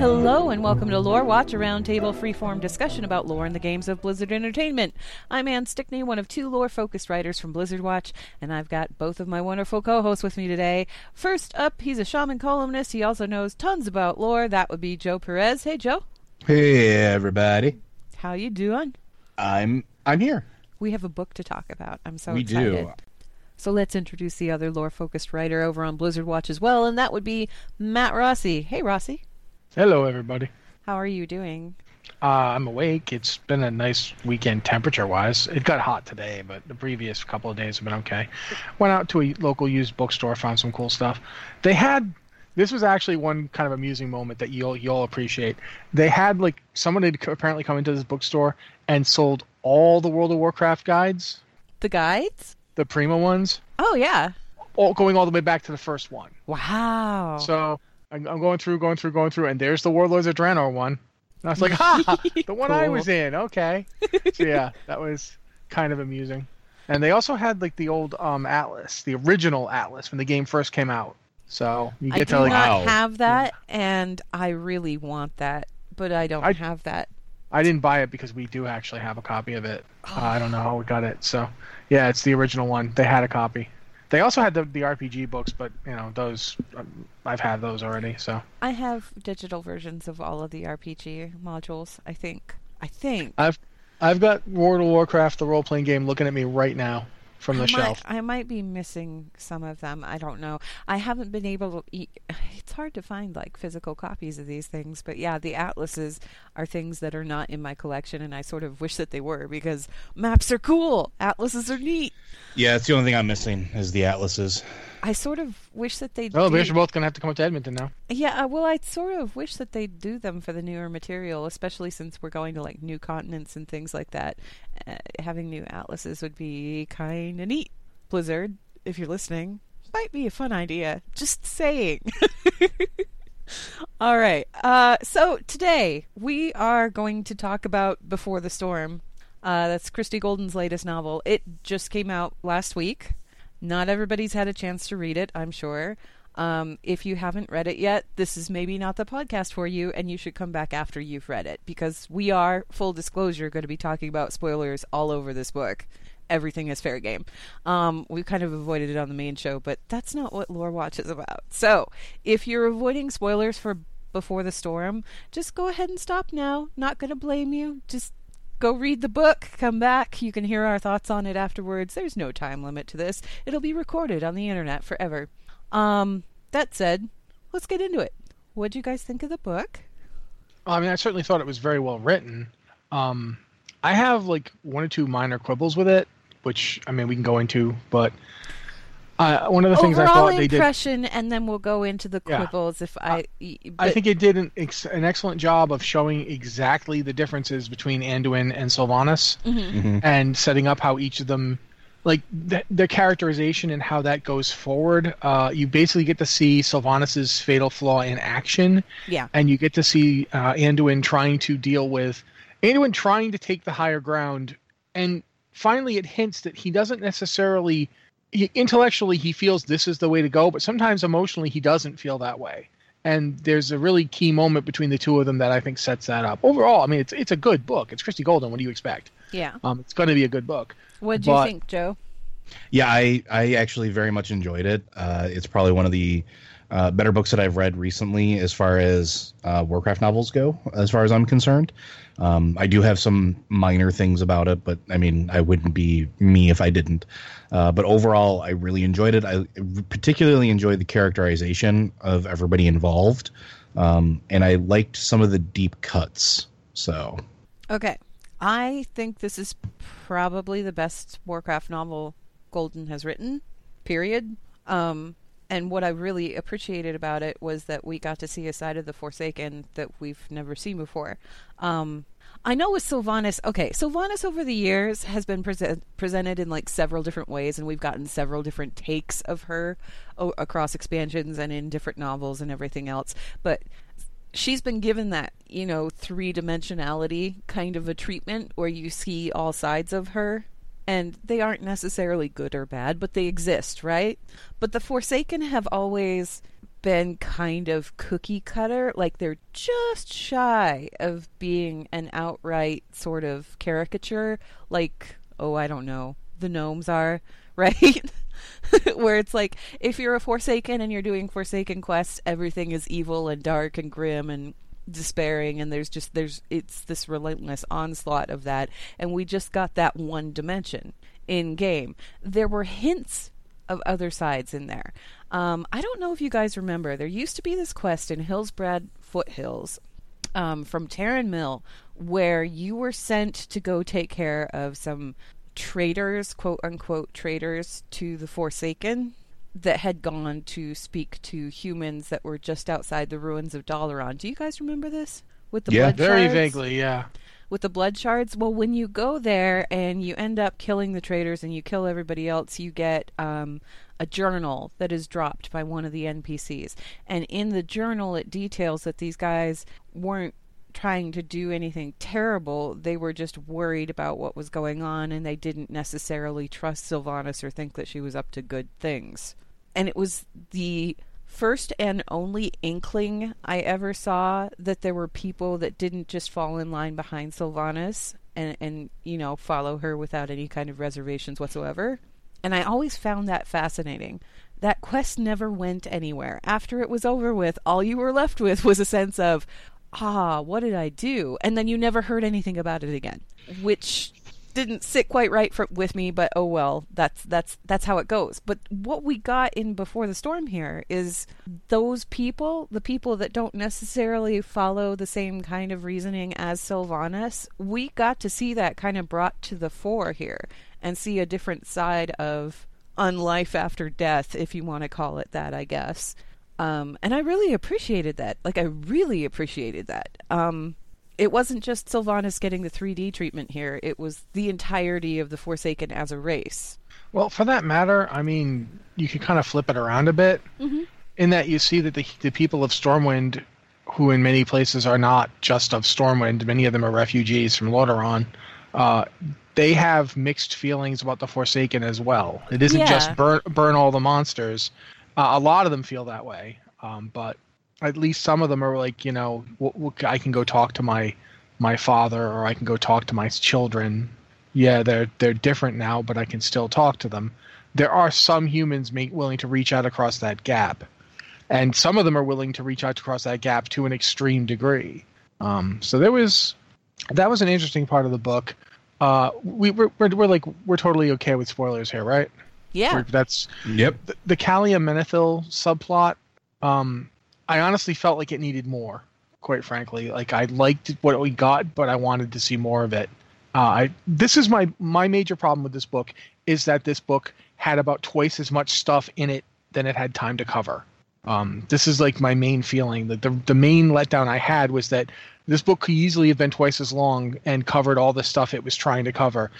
Hello and welcome to Lore Watch, a roundtable freeform discussion about lore in the games of Blizzard Entertainment. I'm Ann Stickney, one of two lore-focused writers from Blizzard Watch, and I've got both of my wonderful co-hosts with me today. First up, he's a shaman columnist. He also knows tons about lore. That would be Joe Perez. Hey, Joe. Hey everybody. How you doing? I'm I'm here. We have a book to talk about. I'm so we excited. do. So let's introduce the other lore-focused writer over on Blizzard Watch as well, and that would be Matt Rossi. Hey, Rossi. Hello, everybody. How are you doing? Uh, I'm awake. It's been a nice weekend temperature wise. It got hot today, but the previous couple of days have been okay. Went out to a local used bookstore, found some cool stuff. They had this was actually one kind of amusing moment that you'll you'll appreciate. They had like someone had apparently come into this bookstore and sold all the World of Warcraft guides, The guides? the Prima ones, Oh yeah. all going all the way back to the first one. Wow. So I'm, I'm going through, going through, going through, and there's the Warlords of Draenor one. And I was like, ha, the one I was in. Okay. So yeah, that was kind of amusing. And they also had like the old um Atlas, the original Atlas when the game first came out. So you I get do to like, not Wow. have that, and I really want that, but I don't I- have that. I didn't buy it because we do actually have a copy of it. Uh, I don't know how we got it. So yeah, it's the original one. They had a copy. They also had the, the RPG books, but you know those um, I've had those already. So I have digital versions of all of the RPG modules. I think. I think. I've I've got World of Warcraft, the role playing game, looking at me right now from the I might. I might be missing some of them. I don't know. I haven't been able to. Eat, it's hard to find like physical copies of these things, but yeah, the atlases are things that are not in my collection, and I sort of wish that they were because maps are cool, atlases are neat. Yeah, it's the only thing I'm missing is the atlases. I sort of wish that they. Oh, I do. guess we're both gonna have to come up to Edmonton now. Yeah, uh, well, I sort of wish that they'd do them for the newer material, especially since we're going to like new continents and things like that. Uh, having new atlases would be kind of neat. Blizzard, if you're listening, might be a fun idea. Just saying. All right. Uh, so today we are going to talk about Before the Storm. Uh, that's Christy Golden's latest novel. It just came out last week. Not everybody's had a chance to read it, I'm sure. Um, if you haven't read it yet, this is maybe not the podcast for you, and you should come back after you've read it because we are, full disclosure, going to be talking about spoilers all over this book. Everything is fair game. Um, we kind of avoided it on the main show, but that's not what Lore Watch is about. So, if you're avoiding spoilers for Before the Storm, just go ahead and stop now. Not going to blame you. Just go read the book, come back. You can hear our thoughts on it afterwards. There's no time limit to this. It'll be recorded on the internet forever. Um, that said, let's get into it. What do you guys think of the book? I mean, I certainly thought it was very well written. Um, I have like one or two minor quibbles with it, which I mean we can go into, but uh, one of the things I Overall thought they did. impression, and then we'll go into the Yeah. quibbles. If I, but- think it did an, ex- an excellent job of showing exactly the differences between Anduin and Sylvanas, Mhm. and setting up how each of them, like th- their characterization and how that goes forward. Uh, you basically get to see Sylvanas's fatal flaw in action, yeah, and you get to see uh, Anduin trying to deal with Anduin trying to take the higher ground, and finally it hints that he doesn't necessarily he, intellectually he feels this is the way to go, but sometimes emotionally he doesn't feel that way. and there's a really key moment between the two of them that I think sets that up. Overall, I mean, it's it's a good book. It's Christy Golden. What do you expect? Yeah. Um, it's going to be a good book. What do you think, Joe? Yeah, I, I actually very much enjoyed it. Uh, it's probably one of the uh, better books that I've read recently as far as uh, Warcraft novels go, as far as I'm concerned. Um, I do have some minor things about it, but I mean, I wouldn't be me if I didn't. Uh, but overall, I really enjoyed it. I particularly enjoyed the characterization of everybody involved, um, and I liked some of the deep cuts. So, Okay. I think this is probably the best Warcraft novel Golden has written, period. Um, and what I really appreciated about it was that we got to see a side of the Forsaken that we've never seen before. Um, I know with Sylvanas, okay, Sylvanas over the years has been present, presented in like several different ways, and we've gotten several different takes of her o- across expansions and in different novels and everything else. But she's been given that you know three dimensionality kind of a treatment where you see all sides of her and they aren't necessarily good or bad but they exist right? But the forsaken have always been kind of cookie cutter. Like they're just shy of being an outright sort of caricature. Like oh i don't know the gnomes are right? Where it's like if you're a forsaken and you're doing forsaken quests everything is evil and dark and grim and despairing and there's just there's it's this relentless onslaught of that. And we just got that one dimension in game. There were hints of other sides in there. Um, i don't know if you guys remember there used to be this quest in hillsbrad foothills um, from Tarren Mill, where you were sent to go take care of some traitors, quote unquote traitors, to the Forsaken that had gone to speak to humans that were just outside the ruins of Dalaran. Do you guys remember this? With the Yeah. blood Very shards? vaguely, yeah. with the blood shards. Well, when you go there and you end up killing the traitors and you kill everybody else, you get um, a journal that is dropped by one of the NPCs. And in the journal, it details that these guys weren't trying to do anything terrible. They were just worried about what was going on and they didn't necessarily trust Sylvanas or think that she was up to good things. And it was the first and only inkling I ever saw that there were people that didn't just fall in line behind Sylvanas and, and you know follow her without any kind of reservations whatsoever. And I always found that fascinating. That quest never went anywhere. After it was over with, all you were left with was a sense of, ah, what did I do? And then you never heard anything about it again, which didn't sit quite right for, with me. But oh well, that's that's that's how it goes. But what we got in before the storm here is those people, the people that don't necessarily follow the same kind of reasoning as Sylvanas. We got to see that kind of brought to the fore here, and see a different side of unlife after death, if you want to call it that, I guess. Um, and I really appreciated that. Like, I really appreciated that. Um, it wasn't just Sylvanas getting the 3D treatment here, it was the entirety of the Forsaken as a race. Well, for that matter, I mean, you can kind of flip it around a bit in that you see that the, the people of Stormwind, who in many places are not just of Stormwind, many of them are refugees from Lordaeron, uh, they have mixed feelings about the Forsaken as well. It isn't Yeah. just burn, burn all the monsters. Uh, a lot of them feel that way, um, but at least some of them are like, you know, w- w- I can go talk to my my father or I can go talk to my children. Yeah, they're they're different now, but I can still talk to them. There are some humans make, willing to reach out across that gap, and some of them are willing to reach out across that gap to an extreme degree. Um, so there was that was an interesting part of the book. Uh, we we're, we're, we're like we're totally okay with spoilers here, right? Yeah. We're- that's Yep. the, the Calia Menethil subplot. Um, I honestly felt like it needed more. Quite frankly, like I liked what we got, but I wanted to see more of it. Uh, I this is my my major problem with this book is that this book had about twice as much stuff in it than it had time to cover. Um, this is like my main feeling. The, the the main letdown I had was that this book could easily have been twice as long and covered all the stuff it was trying to cover.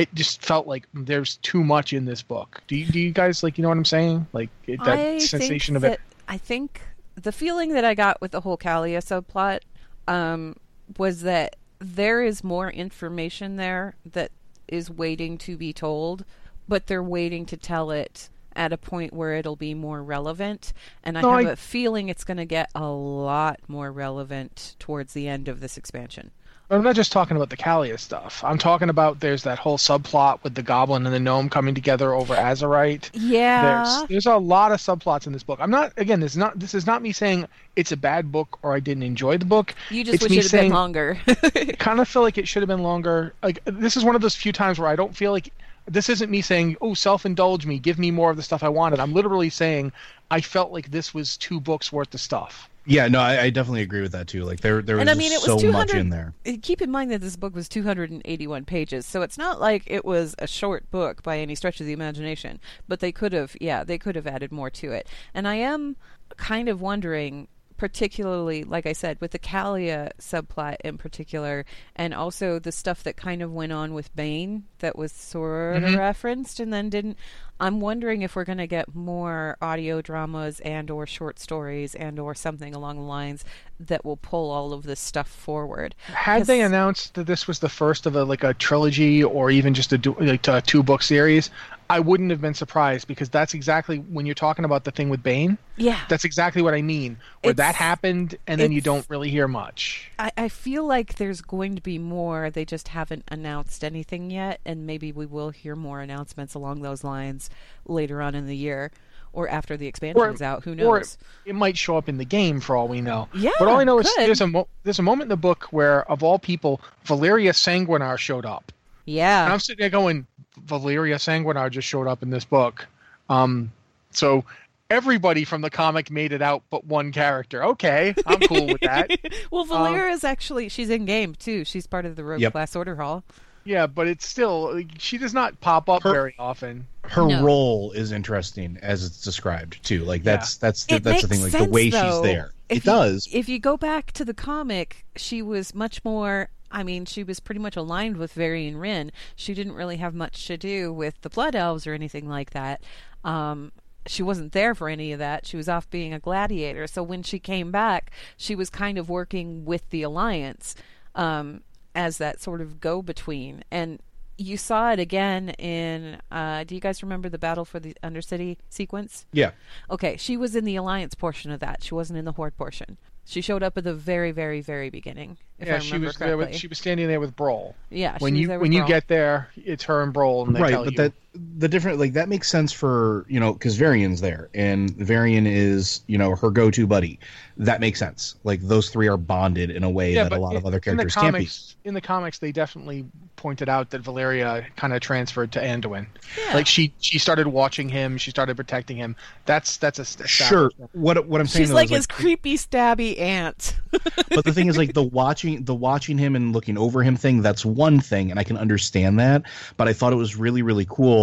It just felt like there's too much in this book. Do you, do you guys like you know what I'm saying? Like it, that I sensation of that, it. I think the feeling that I got with the whole Calia subplot um, was that there is more information there that is waiting to be told, but they're waiting to tell it at a point where it'll be more relevant. And I No, have I- a feeling it's going to get a lot more relevant towards the end of this expansion. I'm not just talking about the Calia stuff. I'm talking about there's that whole subplot with the goblin and the gnome coming together over Azerite. Yeah. There's there's a lot of subplots in this book. I'm not again. This is not this is not me saying it's a bad book or I didn't enjoy the book. you just it's wish it had saying been longer. I kind of feel like it should have been longer. Like this is one of those few times where I don't feel like this isn't me saying, "Oh, self-indulge me, give me more of the stuff I wanted." I'm literally saying I felt like this was two books worth of stuff. Yeah, no, I, I definitely agree with that too. Like there, there was and I mean, it was so much in there. Uh, keep in mind that this book was 281 pages, so it's not like it was a short book by any stretch of the imagination. But they could have, yeah, they could have added more to it. And I am kind of wondering, particularly, like I said, with the Calia subplot in particular, and also the stuff that kind of went on with Bane that was sort of mm-hmm. referenced and then didn't. I'm wondering if we're going to get more audio dramas and or short stories and or something along the lines that will pull all of this stuff forward. Had they announced that this was the first of a like a trilogy or even just a like a two book series, I wouldn't have been surprised because that's exactly when you're talking about the thing with Bane. Yeah. That's exactly what I mean. Where that happened and then you don't really hear much. I, I feel like there's going to be more. They just haven't announced anything yet, and maybe we will hear more announcements along those lines later on in the year or after the expansion's out. Who Or knows? it might show up in the game for all we know. Yeah, But all I know is could. there's a mo- there's a moment in the book where, of all people, Valeera Sanguinar showed up. And Yeah. I'm sitting there going, Valeera Sanguinar just showed up in this book. Um, so everybody from the comic made it out but one character. Okay, I'm cool with that. well, Valeera is actually she's in game too. She's part of the Rogue Yep. Class Order Hall. Yeah, but it's still she does not pop up Her- very often. Her No. role is interesting as it's described too. Like that's that's the, that's the thing. Like the way though. she's there, it you- does. If you go back to the comic, she was much more. I mean, she was pretty much aligned with Varian Wrynn. She didn't really have much to do with the Blood Elves or anything like that. Um, she wasn't there for any of that. She was off being a gladiator. So when she came back, she was kind of working with the Alliance um, as that sort of go between. And you saw it again in. Uh, do you guys remember the Battle for the Undercity sequence? yeah, Okay, she was in the alliance portion of that. She wasn't in the horde portion. She showed up at the very, very, very beginning. If yeah, remember she was correctly. there with she was standing there with Broll. yeah, when was you there with when you get there, it's her and Broll, and they right. tell But you. that the different like that makes sense for you know because Varian's there and Varian is you know her go-to buddy. That makes sense. Like those three are bonded in a way yeah, that a lot of other in the characters can't be. In the comics, they definitely pointed out that Valeera kind of transferred to Anduin. Yeah. Like she she started watching him, she started protecting him. That's that's a st- Sure. What what I'm saying She's like is, his creepy, stabby aunt. but the thing is like the watching the watching him and looking over him thing that's one thing and i can understand that but i thought it was really really cool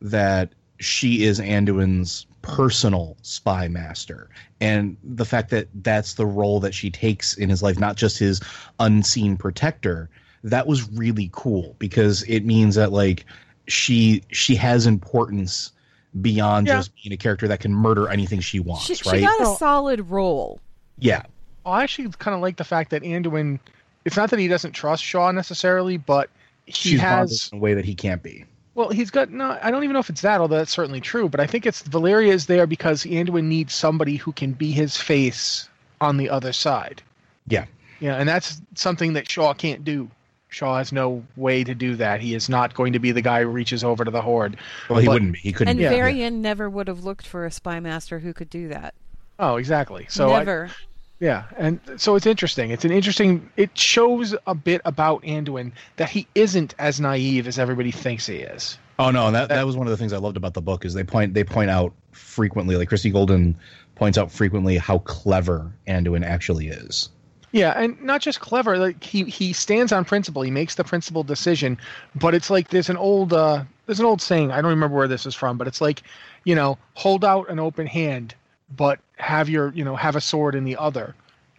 that she is anduin's personal spy master and the fact that that's the role that she takes in his life not just his unseen protector that was really cool because it means that like she she has importance beyond Yeah. just being a character that can murder anything she wants she, she right got a solid role. yeah I actually kind of like the fact that Anduin. It's not that he doesn't trust Shaw necessarily, but he she's has. in a way that he can't be Well, he's got no. I don't even know if it's that, although that's certainly true. But I think it's Valeera is there because Anduin needs somebody who can be his face on the other side. yeah Yeah, and that's something that Shaw can't do. Shaw has no way to do that. He is not going to be the guy who reaches over to the horde. Well, he But- wouldn't be. He couldn't. And be. Varian never would have looked for a spy master who could do that. Oh, exactly. So I- never. Yeah, and so it's interesting. It's an interesting. It shows a bit about Anduin that he isn't as naive as everybody thinks he is. Oh no, and that that was one of the things I loved about the book is they point they point out frequently, like Christy Golden points out frequently how clever Anduin actually is. Yeah, and not just clever. Like he he stands on principle. He makes the principle decision. But it's like there's an old uh, there's an old saying. I don't remember where this is from, but it's like, you know, hold out an open hand, but have your you know have a sword in the other.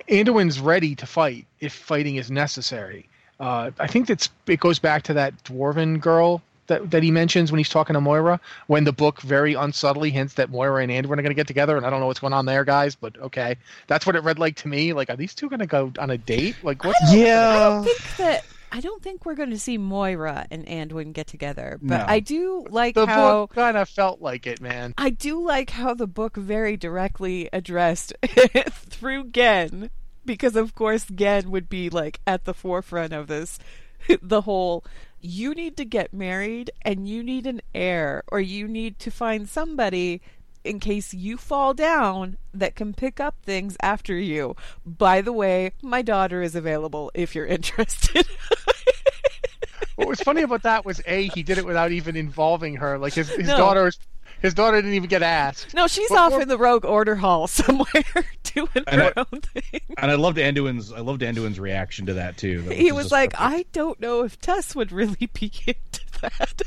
Anduin's ready to fight if fighting is necessary. Uh, I think that's it goes back to that dwarven girl that that he mentions when he's talking to Moira. When the book very unsubtly hints that Moira and Anduin are going to get together, and I don't know what's going on there, guys. But okay, that's what it read like to me. Like, are these two going to go on a date? Like, what's I Yeah, don't think that I don't think we're going to see Moira and Anduin get together, but No. I do like The how book kind of felt like it, man. I do like how the book very directly addressed through Gen, because of course Gen would be like at the forefront of this. the whole you need to get married and you need an heir, or you need to find somebody in case you fall down that can pick up things after you. By the way, my daughter is available if you're interested. What was funny about that was a he did it without even involving her. Like his his No. daughter was, his daughter didn't even get asked. no, she's But off we're- in the Rogue Order Hall somewhere doing And her I- own thing. And I loved Anduin's. I loved Anduin's reaction to that too. That he was just like, perfect. I don't know if Tess would really be into that.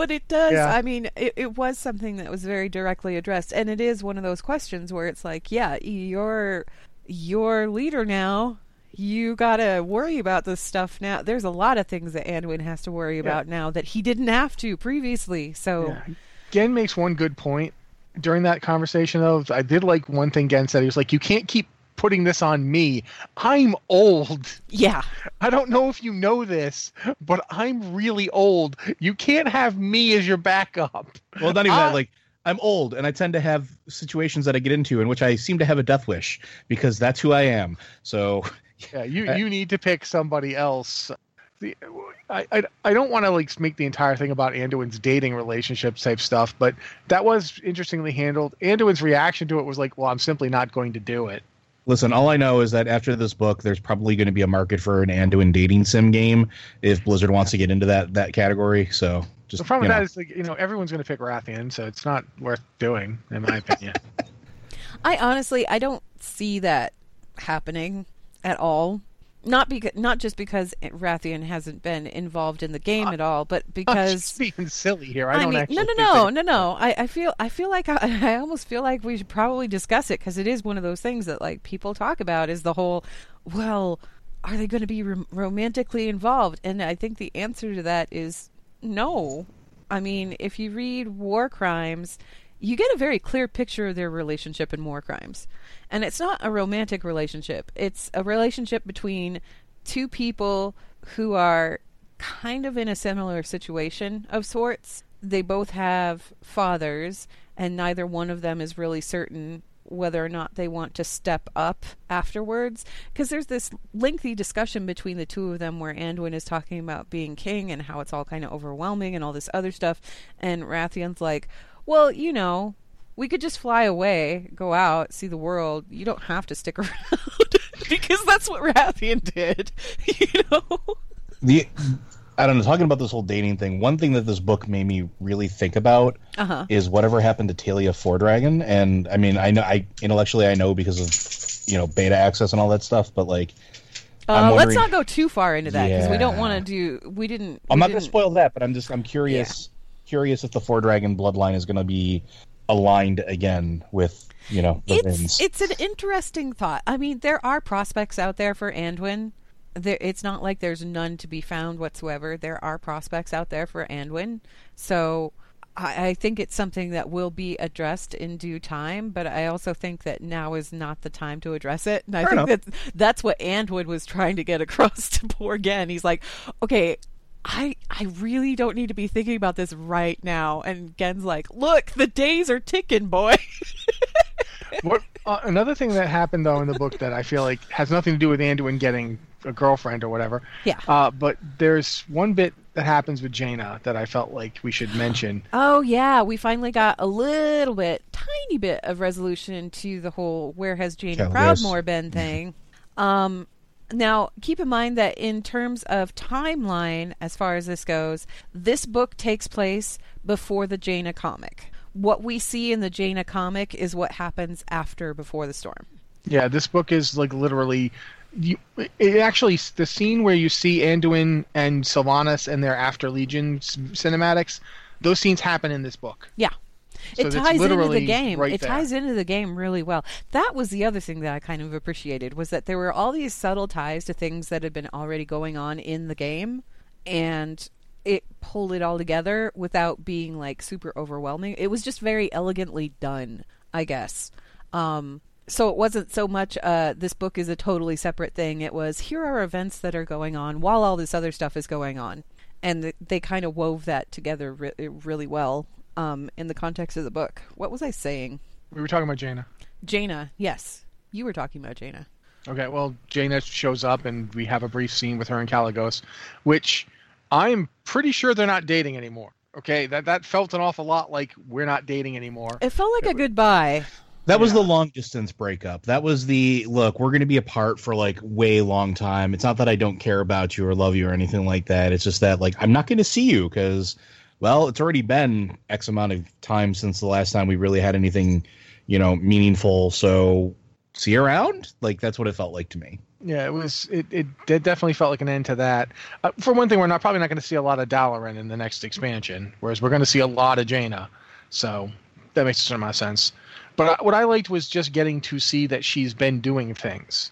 But it does. Yeah. I mean, it, it was something that was very directly addressed, and it is one of those questions where it's like, yeah, you're your leader now. You gotta worry about this stuff now. There's a lot of things that Anduin has to worry about now that he didn't have to previously. So Yeah. Gen makes one good point during that conversation. Of I did like one thing Gen said. He was like, "You can't keep putting this on me. I'm old. yeah, I don't know if you know this, but I'm really old. You can't have me as your backup." Well, not even I- that. Like, I'm old, and I tend to have situations that I get into in which I seem to have a death wish because that's who I am. So, Yeah, you you need to pick somebody else. The, I, I, I don't want to like make the entire thing about Anduin's dating relationships type stuff, but that was interestingly handled. Anduin's reaction to it was like, "Well, I'm simply not going to do it." Listen, all I know is that after this book, there's probably going to be a market for an Anduin dating sim game if Blizzard wants to get into that that category. So, just The problem you with know. that is like you know everyone's going to pick Wrathion, so it's not worth doing, in my opinion. I honestly I don't see that happening at all. Not because not just because Wrathion hasn't been involved in the game uh, at all, but oh, because I'm just being silly here. I, I don't mean, actually. no, no, no, no, no. I, I feel, I feel like I, I almost feel like we should probably discuss it because it is one of those things that like people talk about is the whole, well, are they going to be rom- romantically involved? And I think the answer to that is no. I mean, if you read War Crimes, you get a very clear picture of their relationship in War Crimes, and it's not a romantic relationship. It's a relationship between two people who are kind of in a similar situation of sorts. They both have fathers, and neither one of them is really certain whether or not they want to step up afterwards. Because there's this lengthy discussion between the two of them where Anduin is talking about being king and how it's all kind of overwhelming and all this other stuff. And Wrathion's like, well, you know, we could just fly away, go out, see the world. You don't have to stick around. because that's what Wrathion did, you know? the I don't know. Talking about this whole dating thing, one thing that this book made me really think about Uh-huh. is whatever happened to Taelia Fordragon. And I mean, I know, I intellectually I know because of you know beta access and all that stuff, but like, Uh, let's not go too far into that because we don't want to do. We didn't. I'm we not going to spoil that, but I'm just I'm curious curious if the Fordragon bloodline is going to be aligned again with you know the Wrynns. It's it's an interesting thought. I mean, there are prospects out there for Anduin. There, it's not like there's none to be found whatsoever. There are prospects out there for Anduin. So I, I think it's something that will be addressed in due time. But I also think that now is not the time to address it. And I Fair think that that's what Anduin was trying to get across to poor Gen. He's like, okay. I I really don't need to be thinking about this right now. And Gen's like, look, the days are ticking, boy. What, uh, another thing that happened though in the book that I feel like has nothing to do with Anduin getting a girlfriend or whatever. Yeah. Uh, but there's one bit that happens with Jaina that I felt like we should mention. Oh yeah, we finally got a little bit, tiny bit of resolution to the whole "Where has Jane Hell, Proudmoore been?" thing. Um, now keep in mind that in terms of timeline, as far as this goes, this book takes place before the Jaina comic. What we see in the Jaina comic is what happens after Before the Storm. Yeah, this book is like literally. You, it actually the scene where you see Anduin and Sylvanas and their After Legion cinematics, those scenes happen in this book. Yeah. So it ties into the game. right it there. ties into the game really well. That was the other thing that I kind of appreciated was that there were all these subtle ties to things that had been already going on in the game and it pulled it all together without being like super overwhelming. It was just very elegantly done, I guess. Um so it wasn't so much uh, this book is a totally separate thing. It was here are events that are going on while all this other stuff is going on, and th- they kind of wove that together re- really well um, in the context of the book. What was I saying? We were talking about Jaina. Jaina, yes, you were talking about Jaina. Okay, well, Jaina shows up and we have a brief scene with her and Kalecgos, which I'm pretty sure they're not dating anymore. Okay, that that felt an awful lot like we're not dating anymore. It felt like a goodbye. That was Yeah. the long distance breakup. That was the look, we're going to be apart for like way long time. It's not that I don't care about you or love you or anything like that. It's just that like I'm not going to see you cuz well, it's already been x amount of time since the last time we really had anything, you know, meaningful. So see you around? Like that's what it felt like to me. Yeah, it was. It, it, it definitely felt like an end to that. Uh, for one thing, we're not probably not going to see a lot of Dalaran in the next expansion, whereas we're going to see a lot of Jaina. So that makes a certain amount of sense. But I, what I liked was just getting to see that she's been doing things.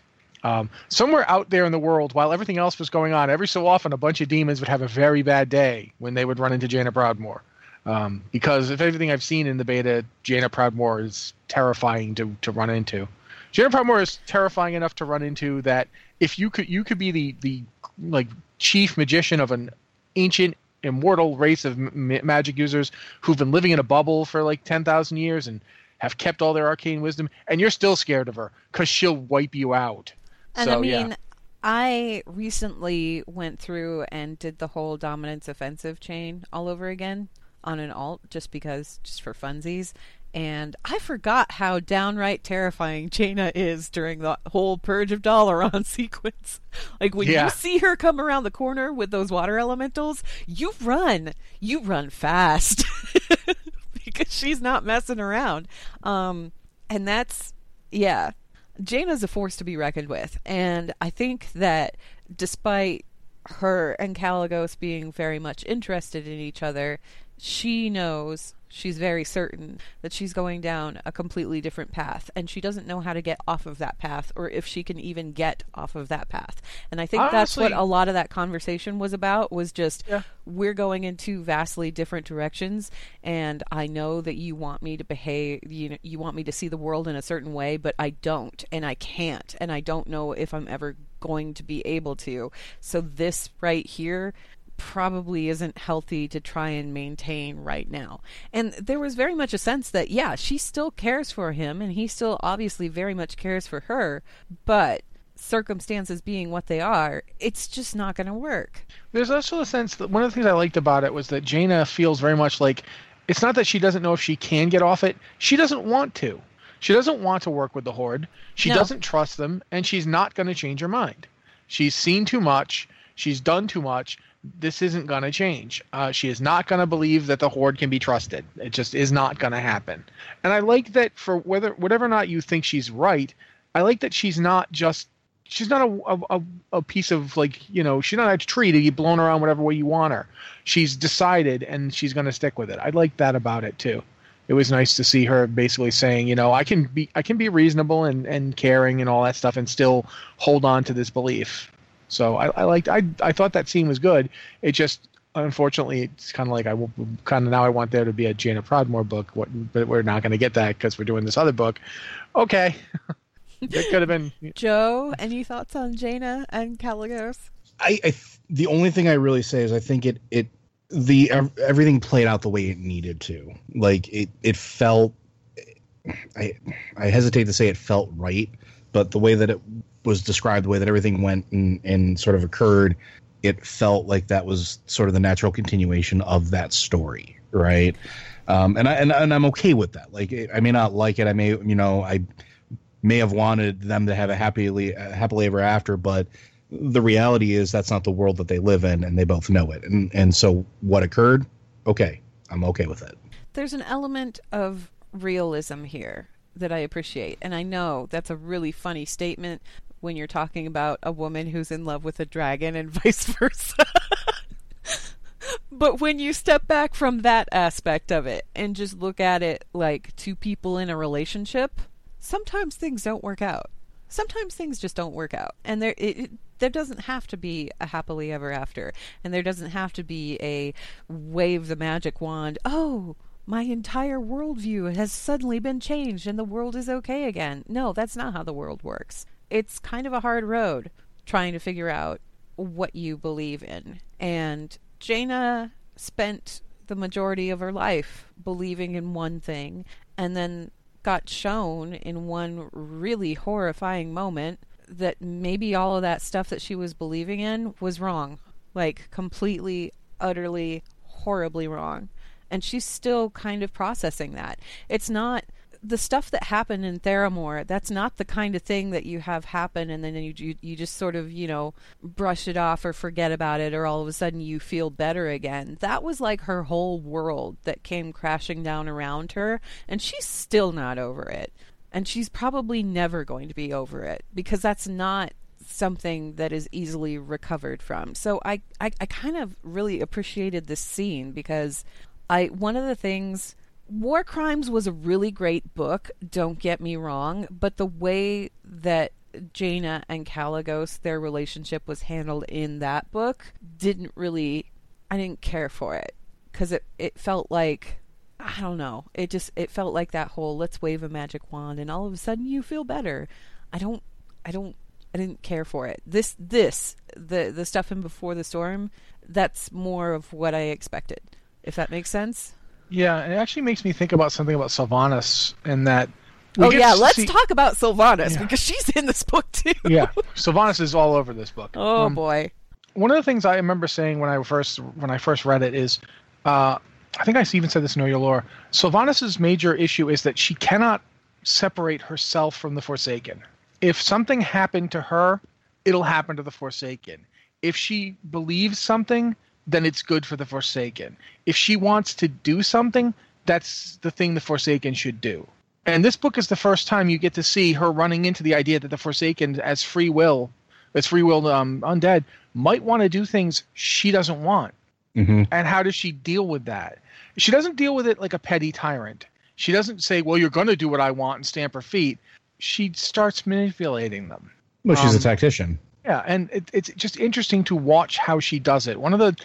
Um, somewhere out there in the world, while everything else was going on, every so often a bunch of demons would have a very bad day when they would run into Jaina Proudmoore. Um, because if everything I've seen in the beta, Jaina Proudmoore is terrifying to, to run into. Jaina Proudmoore is terrifying enough to run into that if you could you could be the the like chief magician of an ancient immortal race of magic users who've been living in a bubble for like 10,000 years and have kept all their arcane wisdom and you're still scared of her cuz she'll wipe you out. And so, I mean, yeah. I recently went through and did the whole dominance offensive chain all over again on an alt just because, just for funsies. And I forgot how downright terrifying Jaina is during the whole Purge of Dalaran sequence. Like when Yeah. you see her come around the corner with those water elementals, you run. You run fast. because she's not messing around. Um, and that's, yeah, Jaina's a force to be reckoned with. And I think that despite her and Kalecgos being very much interested in each other, she knows, she's very certain that she's going down a completely different path. And she doesn't know how to get off of that path or if she can even get off of that path. And I think that's what a lot of that conversation was about was just Yeah. we're going in two vastly different directions and i know that you want me to behave you know you want me to see the world in a certain way but i don't and i can't and i don't know if i'm ever going to be able to so this right here probably isn't healthy to try and maintain right now. And there was very much a sense that, yeah, she still cares for him and he still obviously very much cares for her, but circumstances being what they are, it's just not going to work. There's also a sense that one of the things I liked about it was that Jaina feels very much like it's not that she doesn't know if she can get off it, she doesn't want to. She doesn't want to work with the Horde. She No. doesn't trust them, and she's not going to change her mind. She's seen too much. She's done too much. This isn't going to change. Uh, she is not going to believe that the Horde can be trusted. It just is not going to happen. And I like that for whether whatever or not you think she's right, I like that she's not just she's not a, a, a- piece of like you know she's not a tree to be blown around whatever way you want her she's decided and she's going to stick with it i like that about it too it was nice to see her basically saying you know i can be i can be reasonable and, and caring and all that stuff and still hold on to this belief so i, I liked I, I thought that scene was good it just unfortunately it's kind of like i kind of now i want there to be a Jaina Proudmoore book what, but we're not going to get that because we're doing this other book okay it could have been Joe, any thoughts on Jaina and Kalecgos? I, I th- the only thing I really say is I think it it the everything played out the way it needed to. Like it it felt I I hesitate to say it felt right, but the way that it was described, the way that everything went and, and sort of occurred, it felt like that was sort of the natural continuation of that story, right? Um, and I and, and I'm okay with that. Like I may not like it. I may you know I may have wanted them to have a happily uh, happily ever after, but the reality is that's not the world that they live in, and they both know it. And and so what occurred? Okay, I'm okay with it. There's an element of realism here that I appreciate. And I know that's a really funny statement when you're talking about a woman who's in love with a dragon and vice versa. but when you step back from that aspect of it and just look at it like two people in a relationship, sometimes things don't work out. Sometimes things just don't work out. And there it, it there doesn't have to be a happily ever after and there doesn't have to be a wave the magic wand. Oh, my entire worldview has suddenly been changed and the world is okay again. No, that's not how the world works. It's kind of a hard road trying to figure out what you believe in. And Jaina spent the majority of her life believing in one thing and then got shown in one really horrifying moment that maybe all of that stuff that she was believing in was wrong. Like completely, utterly, horribly wrong. And she's still kind of processing that. It's not the stuff that happened in Theramore, that's not the kind of thing that you have happen and then you, you, you just sort of you know brush it off or forget about it or all of a sudden you feel better again. That was like her whole world that came crashing down around her, and she's still not over it, and she's probably never going to be over it because that's not something that is easily recovered from. So I, I, I kind of really appreciated this scene because I one of the things War Crimes was a really great book, don't get me wrong, but the way that Jaina and Kalecgos, their relationship was handled in that book, didn't really, I didn't care for it. Because it, it felt like, I don't know, it just, it felt like that whole let's wave a magic wand and all of a sudden you feel better. I don't, I don't, I didn't care for it. This, this, the, the stuff in Before the Storm, that's more of what I expected, if that makes sense. Yeah, it actually makes me think about something about Sylvanas and that. Oh yeah, let's see... talk about Sylvanas yeah. because she's in this book too. yeah, Sylvanas is all over this book. Oh um, boy. One of the things I remember saying when I first when I first read it is, uh, I think I even said this in Your Lore. Sylvanas's major issue is that she cannot separate herself from the Forsaken. If something happened to her, it'll happen to the Forsaken. If she believes something, then it's good for the Forsaken. If she wants to do something, that's the thing the Forsaken should do. And this book is the first time you get to see her running into the idea that the Forsaken, as free will, as free will um, undead, might want to do things she doesn't want. Mm-hmm. And how does she deal with that? She doesn't deal with it like a petty tyrant. She doesn't say, "Well, you're going to do what I want" and stamp her feet. She starts manipulating them. Well, she's um, a tactician. Yeah, and it, it's just interesting to watch how she does it. One of the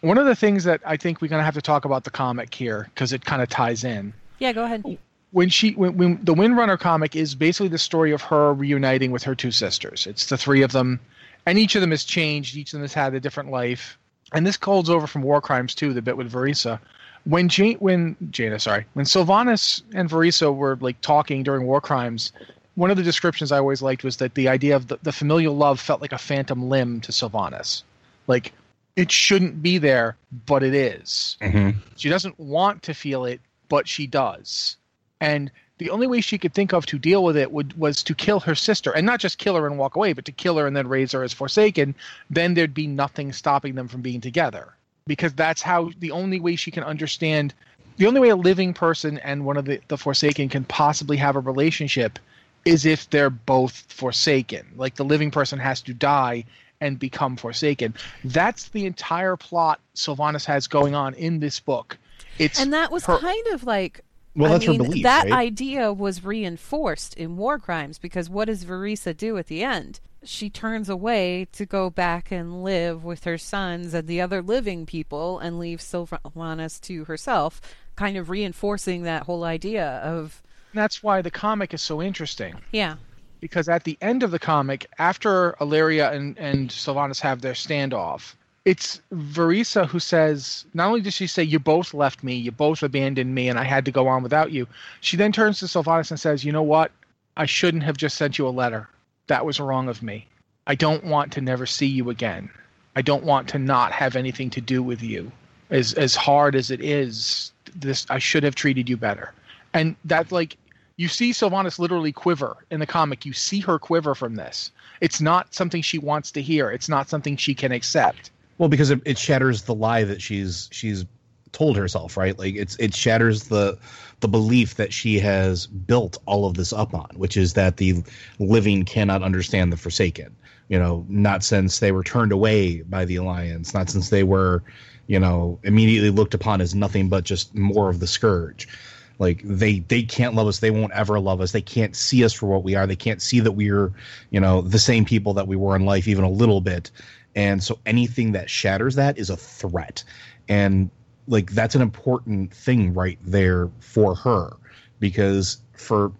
one of the things that I think we're going to have to talk about the comic here because it kind of ties in. Yeah, go ahead. When she when, when the Windrunner comic is basically the story of her reuniting with her two sisters. It's the three of them, and each of them has changed. Each of them has had a different life. And this holds over from War Crimes too, the bit with Vereesa. When Jane, when Jana, sorry, when Sylvanas and Vereesa were like talking during War Crimes, one of the descriptions I always liked was that the idea of the, the familial love felt like a phantom limb to Sylvanas. Like it shouldn't be there, but it is. Mm-hmm. She doesn't want to feel it, but she does. And the only way she could think of to deal with it would, was to kill her sister, and not just kill her and walk away, but to kill her and then raise her as Forsaken. Then there'd be nothing stopping them from being together, because that's how the only way she can understand. The only way a living person and one of the, the Forsaken can possibly have a relationship is if they're both Forsaken. Like the living person has to die and become forsaken. That's the entire plot Sylvanas has going on in this book. It's and that was her... kind of like well, I that's mean, her belief. That right? idea was reinforced in War Crimes because what does Vereesa do at the end? She turns away to go back and live with her sons and the other living people and leaves Sylvanas to herself, kind of reinforcing that whole idea of. That's why the comic is so interesting. Yeah because at the end of the comic, after Alleria and, and Sylvanas have their standoff, it's Vereesa who says, not only does she say, You both left me, you both abandoned me, and I had to go on without you, she then turns to Sylvanas and says, You know what? I shouldn't have just sent you a letter. That was wrong of me. I don't want to never see you again. I don't want to not have anything to do with you. As as hard as it is, this I should have treated you better. And that like you see Sylvanas literally quiver in the comic. You see her quiver from this. It's not something she wants to hear. It's not something she can accept. Well, because it, it shatters the lie that she's she's told herself, right? Like it's it shatters the the belief that she has built all of this up on, which is that the living cannot understand the Forsaken. You know, not since they were turned away by the Alliance, not since they were, you know, immediately looked upon as nothing but just more of the scourge like they they can't love us. They won't ever love us. They can't see us for what we are. They can't see that we're you know the same people that we were in life even a little bit. And so anything that shatters that is a threat. And like that's an important thing right there for her. Because for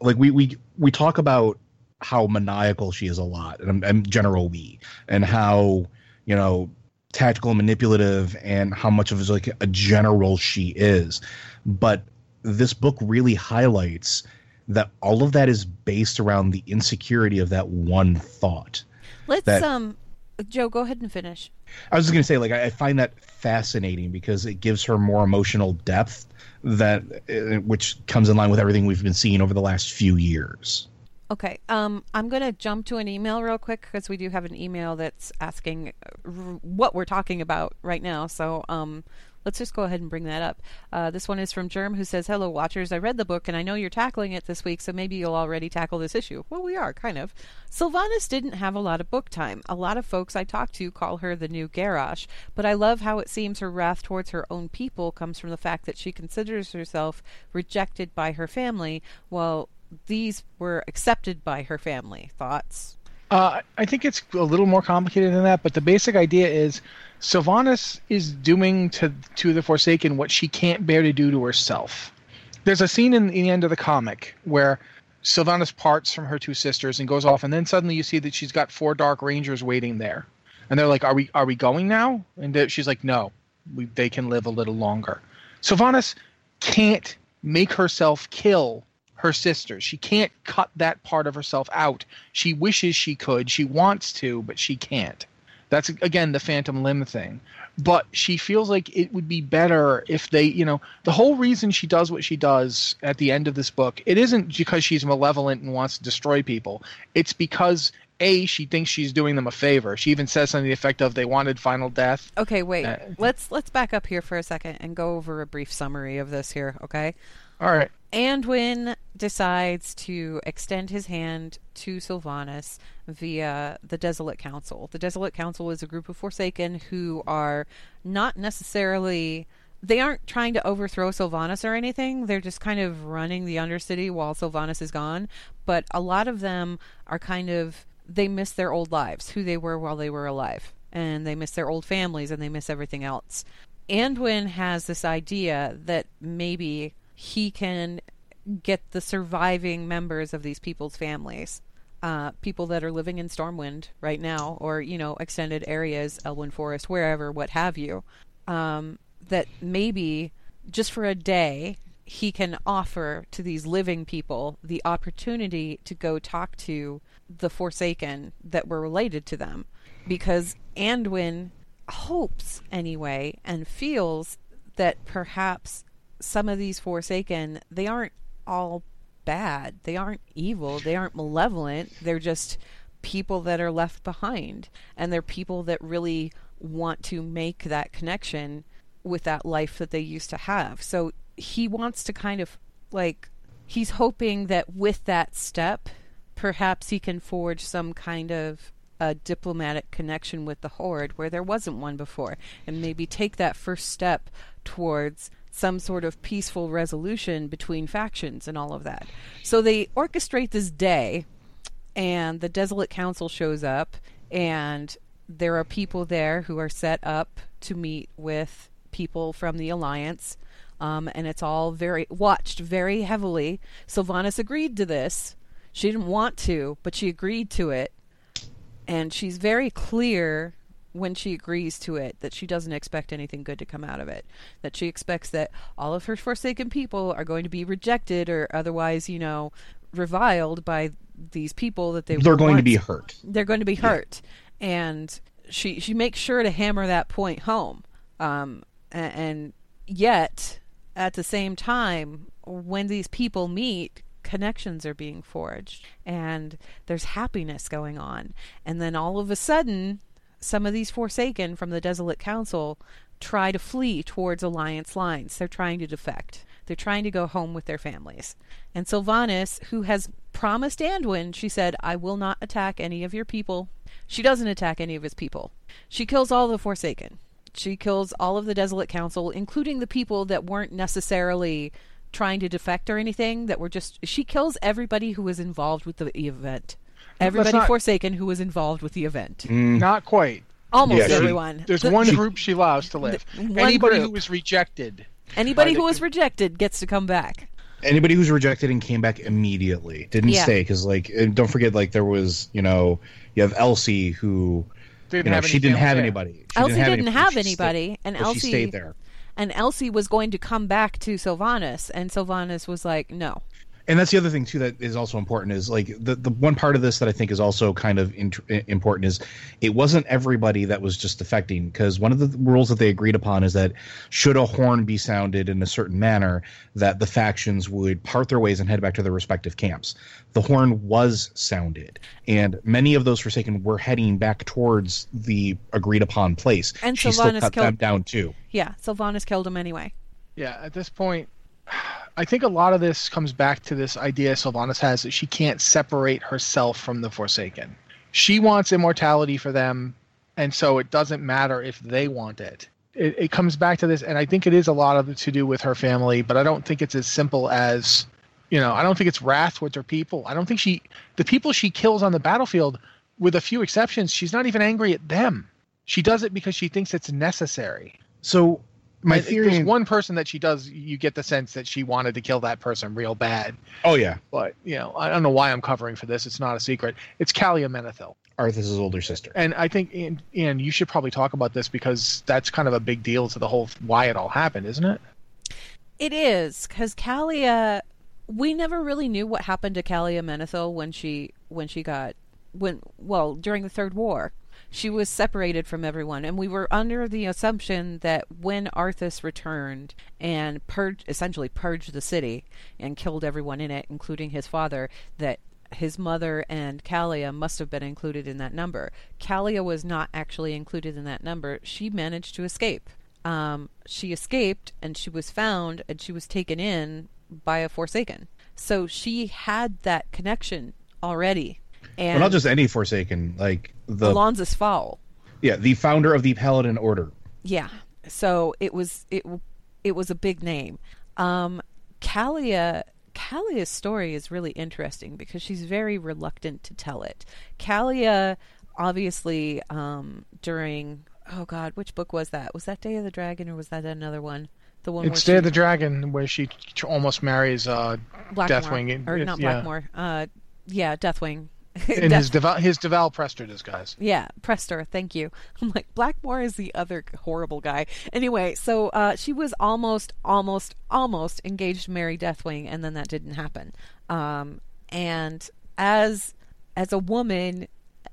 like we we we talk about how maniacal she is a lot. And I'm, I'm general we and how you know tactical and manipulative and how much of like a general she is. But this book really highlights that all of that is based around the insecurity of that one thought Let's that- um Joe, go ahead and finish. I was just gonna say, like, I, find that fascinating because it gives her more emotional depth that, uh, which comes in line with everything we've been seeing over the last few years. Okay. Um, I'm going to jump to an email real quick because we do have an email that's asking uh, r- what we're talking about right now. So um, let's just go ahead and bring that up. Uh, this one is from Germ who says, Hello, Watchers. I read the book and I know you're tackling it this week, so maybe you'll already tackle this issue. Well, we are, kind of. Sylvanas didn't have a lot of book time. A lot of folks I talk to call her the new Garrosh, but I love how it seems her wrath towards her own people comes from the fact that she considers herself rejected by her family, while these were accepted by her family. Thoughts? Uh, I think it's a little more complicated than that, but the basic idea is Sylvanas is doing to to the Forsaken what she can't bear to do to herself. There's a scene in, in the end of the comic where Sylvanas parts from her two sisters and goes off, and then suddenly you see that she's got four Dark Rangers waiting there, and they're like, "Are we are we going now?" And she's like, "No, we, they can live a little longer." Sylvanas can't make herself kill her sisters. She can't cut that part of herself out. She wishes she could. She wants to, but she can't. That's again the phantom limb thing. But she feels like it would be better if they, you know, the whole reason she does what she does at the end of this book, it isn't because she's malevolent and wants to destroy people. It's because a she thinks she's doing them a favor. She even says something to the effect of they wanted final death. Okay, wait. Uh, let's let's back up here for a second and go over a brief summary of this here, okay? All right. Anduin decides to extend his hand to Sylvanas via the Desolate Council. The Desolate Council is a group of Forsaken who are not necessarily. They aren't trying to overthrow Sylvanas or anything. They're just kind of running the Undercity while Sylvanas is gone. But a lot of them are kind of. They miss their old lives, who they were while they were alive. And they miss their old families and they miss everything else. Anduin has this idea that maybe he can get the surviving members of these people's families, uh, people that are living in Stormwind right now, or you know, extended areas, Elwynn Forest, wherever, what have you, um, that maybe just for a day he can offer to these living people the opportunity to go talk to the Forsaken that were related to them, because Anduin hopes anyway and feels that perhaps some of these Forsaken, they aren't all bad. They aren't evil. They aren't malevolent. They're just people that are left behind. And they're people that really want to make that connection with that life that they used to have. So he wants to kind of like, he's hoping that with that step, perhaps he can forge some kind of a diplomatic connection with the Horde where there wasn't one before, and maybe take that first step towards some sort of peaceful resolution between factions and all of that. So they orchestrate this day, and the Desolate Council shows up, and there are people there who are set up to meet with people from the Alliance. Um, and it's all very watched very heavily. Sylvanas agreed to this. She didn't want to, but she agreed to it and she's very clear when she agrees to it that she doesn't expect anything good to come out of it. That she expects that all of her forsaken people are going to be rejected or otherwise you know reviled by these people that they They're going to be hurt. they're going to be hurt. And she she makes sure to hammer that point home. Um a- and yet at the same time when these people meet connections are being forged. And there's happiness going on. And then all of a sudden some of these forsaken from the desolate council try to flee towards alliance lines. They're trying to defect. They're trying to go home with their families. And sylvanas who has promised anduin she said i will not attack any of your people. She doesn't attack any of his people. She kills all the forsaken. She kills all of the desolate council including the people that weren't necessarily trying to defect or anything that were just she kills everybody who was involved with the event everybody not- forsaken who was involved with the event mm. Not quite. Almost Yeah, she- everyone. There's The- one She- group she allows to live. one Anybody group. who was rejected. Anybody by the- who was rejected gets to come back. Anybody who's rejected and came back immediately didn't Yeah. stay because, like, and don't forget, like, there was, you know, you have Elsie who, Didn't you know, have she didn't have there. anybody. She Elsie didn't anybody. have anybody, stayed- and Elsie stayed there. And Elsie was going to come back to Sylvanas, and Sylvanas was like, "No." And that's the other thing too that is also important is like the the one part of this that I think is also kind of int- important is it wasn't everybody that was just defecting because one of the rules that they agreed upon is that should a horn be sounded in a certain manner that the factions would part their ways and head back to their respective camps. The horn was sounded, and many of those Forsaken were heading back towards the agreed upon place. And she still Sylvanas cut killed- them down too. Yeah, Sylvanas killed him anyway. Yeah, at this point, I think a lot of this comes back to this idea Sylvanas has that she can't separate herself from the Forsaken. She wants immortality for them, and so it doesn't matter if they want it. It, it comes back to this, and I think it is a lot of to do with her family, but I don't think it's as simple as, you know, I don't think it's wrath with her people. I don't think she, the people she kills on the battlefield, with a few exceptions, she's not even angry at them. She does it because she thinks it's necessary. So my I- theory. There's one person that she does. You get the sense that she wanted to kill that person real bad. oh yeah, But you know, I don't know why I'm covering for this. It's not a secret. It's Calia Menethil, Arthas' older sister. and I think, and, and you should probably talk about this because that's kind of a big deal to the whole why it all happened, isn't it? It is because Calia uh, We never really knew what happened to Calia Menethil when she when she got when well during the Third War. She was separated from everyone, and we were under the assumption that when Arthas returned and purged, essentially purged the city and killed everyone in it, including his father, that his mother and Calia must have been included in that number. Calia was not actually included in that number. She managed to escape. Um, she escaped and she was found and she was taken in by a Forsaken. So she had that connection already. And Well, not just any Forsaken, like the Alonzus Faol. yeah, the founder of the Paladin Order. Yeah. So it was it it was a big name. Um Calia Calia's story is really interesting because she's very reluctant to tell it. Calia, obviously um during oh god, which book was that? Was that Day of the Dragon or was that another one? The one It's where Day of the Dragon where she almost marries uh, Blackmoore, Deathwing. or It- not yeah. Blackmoore. Uh yeah, Deathwing. in his Daval his Daval Prestor disguise. Yeah, Prestor, thank you. I'm like, Blackmoore is the other horrible guy. Anyway, so uh, she was almost, almost, almost engaged to marry Deathwing, and then that didn't happen. Um, and as as a woman,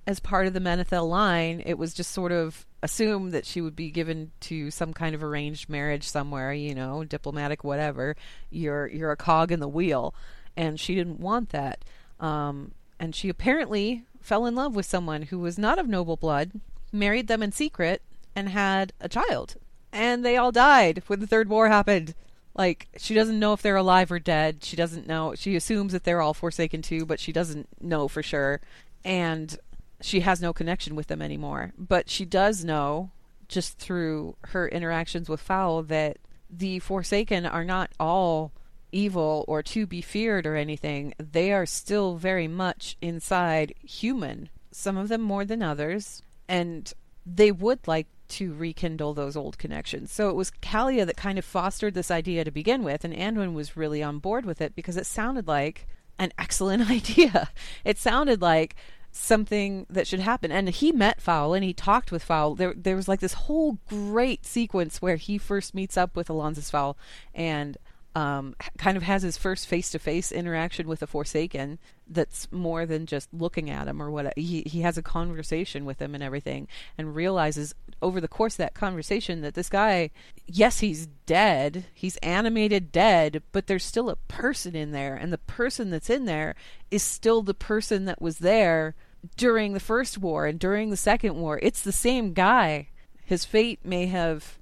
as part of the Menethil line, it was just sort of assumed that she would be given to some kind of arranged marriage somewhere, you know, diplomatic, whatever. You're you're a cog in the wheel, and she didn't want that. Um, and she apparently fell in love with someone who was not of noble blood, married them in secret, and had a child. And they all died when the Third War happened. Like, she doesn't know if they're alive or dead. She doesn't know. She assumes that they're all Forsaken too, but she doesn't know for sure. And she has no connection with them anymore. But she does know, just through her interactions with Faol, that the Forsaken are not all evil or to be feared or anything. They are still very much inside human, some of them more than others, and they would like to rekindle those old connections. So it was Kalia that kind of fostered this idea to begin with, and Anduin was really on board with it because it sounded like an excellent idea. It sounded like something that should happen. And he met Faol and he talked with Faol. There there was like this whole great sequence where he first meets up with Alonzus Faol and um, kind of has his first face-to-face interaction with a Forsaken that's more than just looking at him or what. He he has a conversation with him and everything, and realizes over the course of that conversation that this guy, yes, he's dead, he's animated dead, but there's still a person in there, and the person that's in there is still the person that was there during the first war and during the second war. It's the same guy. His fate may have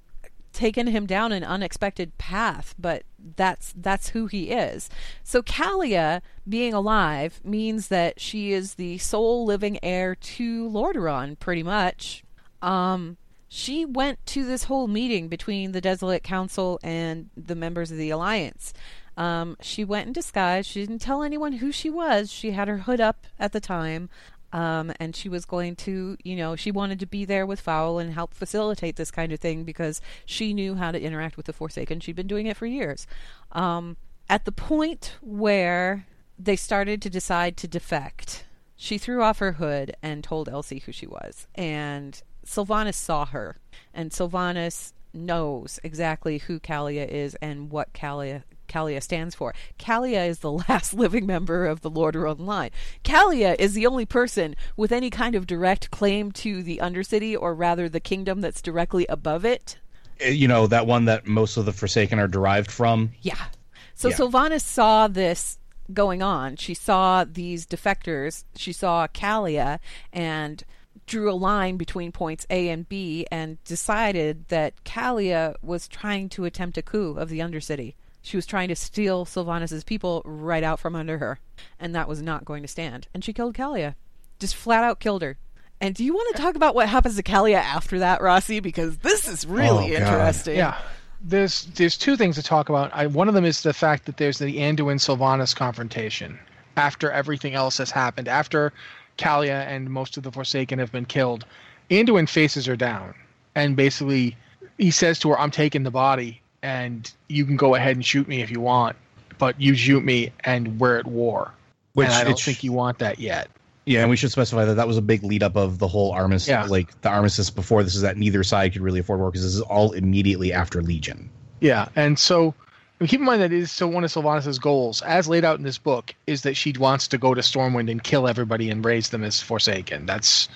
taken him down an unexpected path, but that's that's who he is. So Calia being alive means that she is the sole living heir to Lordaeron, pretty much. Um, she went to this whole meeting between the Desolate Council and the members of the Alliance. Um, she went in disguise. She didn't tell anyone who she was. She had her hood up at the time. Um, and she was going to, you know, she wanted to be there with Faol and help facilitate this kind of thing because she knew how to interact with the Forsaken. She'd been doing it for years. Um, at the point where they started to decide to defect, she threw off her hood and told Elsie who she was. And Sylvanas saw her, and Sylvanas knows exactly who Calia is and what Calia Calia stands for. Calia is the last living member of the Lordaeron line. Calia is the only person with any kind of direct claim to the Undercity, or rather the kingdom that's directly above it. Uh, You know that one that most of the Forsaken are derived from. Yeah. So Yeah. Sylvanas saw this going on. She saw these defectors. She saw Calia and drew a line between points A and B and decided that Calia was trying to attempt a coup of the Undercity. She was trying to steal Sylvanas's people right out from under her. And that was not going to stand. And she killed Calia. Just flat out killed her. And do you want to talk about what happens to Calia after that, Rossi? Because this is really Oh, interesting. Yeah. There's there's two things to talk about. I, one of them is the fact that there's the Anduin Sylvanas confrontation after everything else has happened. After Calia and most of the Forsaken have been killed, Anduin faces her down and basically he says to her, "I'm taking the body, and you can go ahead and shoot me if you want, but you shoot me, and we're at war." Which and I don't think you want that yet. Yeah, and we should specify that that was a big lead up of the whole armistice, Yeah. like the armistice before this is that neither side could really afford war because this is all immediately after Legion. Yeah, and so and keep in mind that it is so one of Sylvanas' goals, as laid out in this book, is that she wants to go to Stormwind and kill everybody and raise them as Forsaken. That's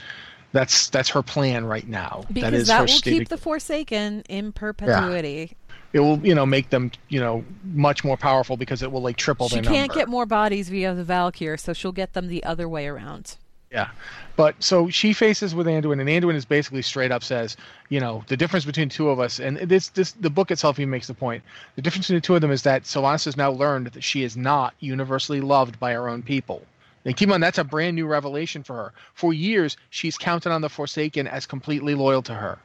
that's that's her plan right now. Because that is that her will stated- keep the Forsaken in perpetuity. It will, you know, make them, you know, much more powerful because it will like triple She their can't get more bodies via the Val'kyr, so she'll get them the other way around. Yeah. But so she faces with Anduin, and Anduin is basically straight up says, you know, the difference between two of us, and this this the book itself even makes the point. The difference between the two of them is that Sylvanas has now learned that she is not universally loved by her own people. And keep in mind that's a brand new revelation for her. For years, she's counted on the Forsaken as completely loyal to her.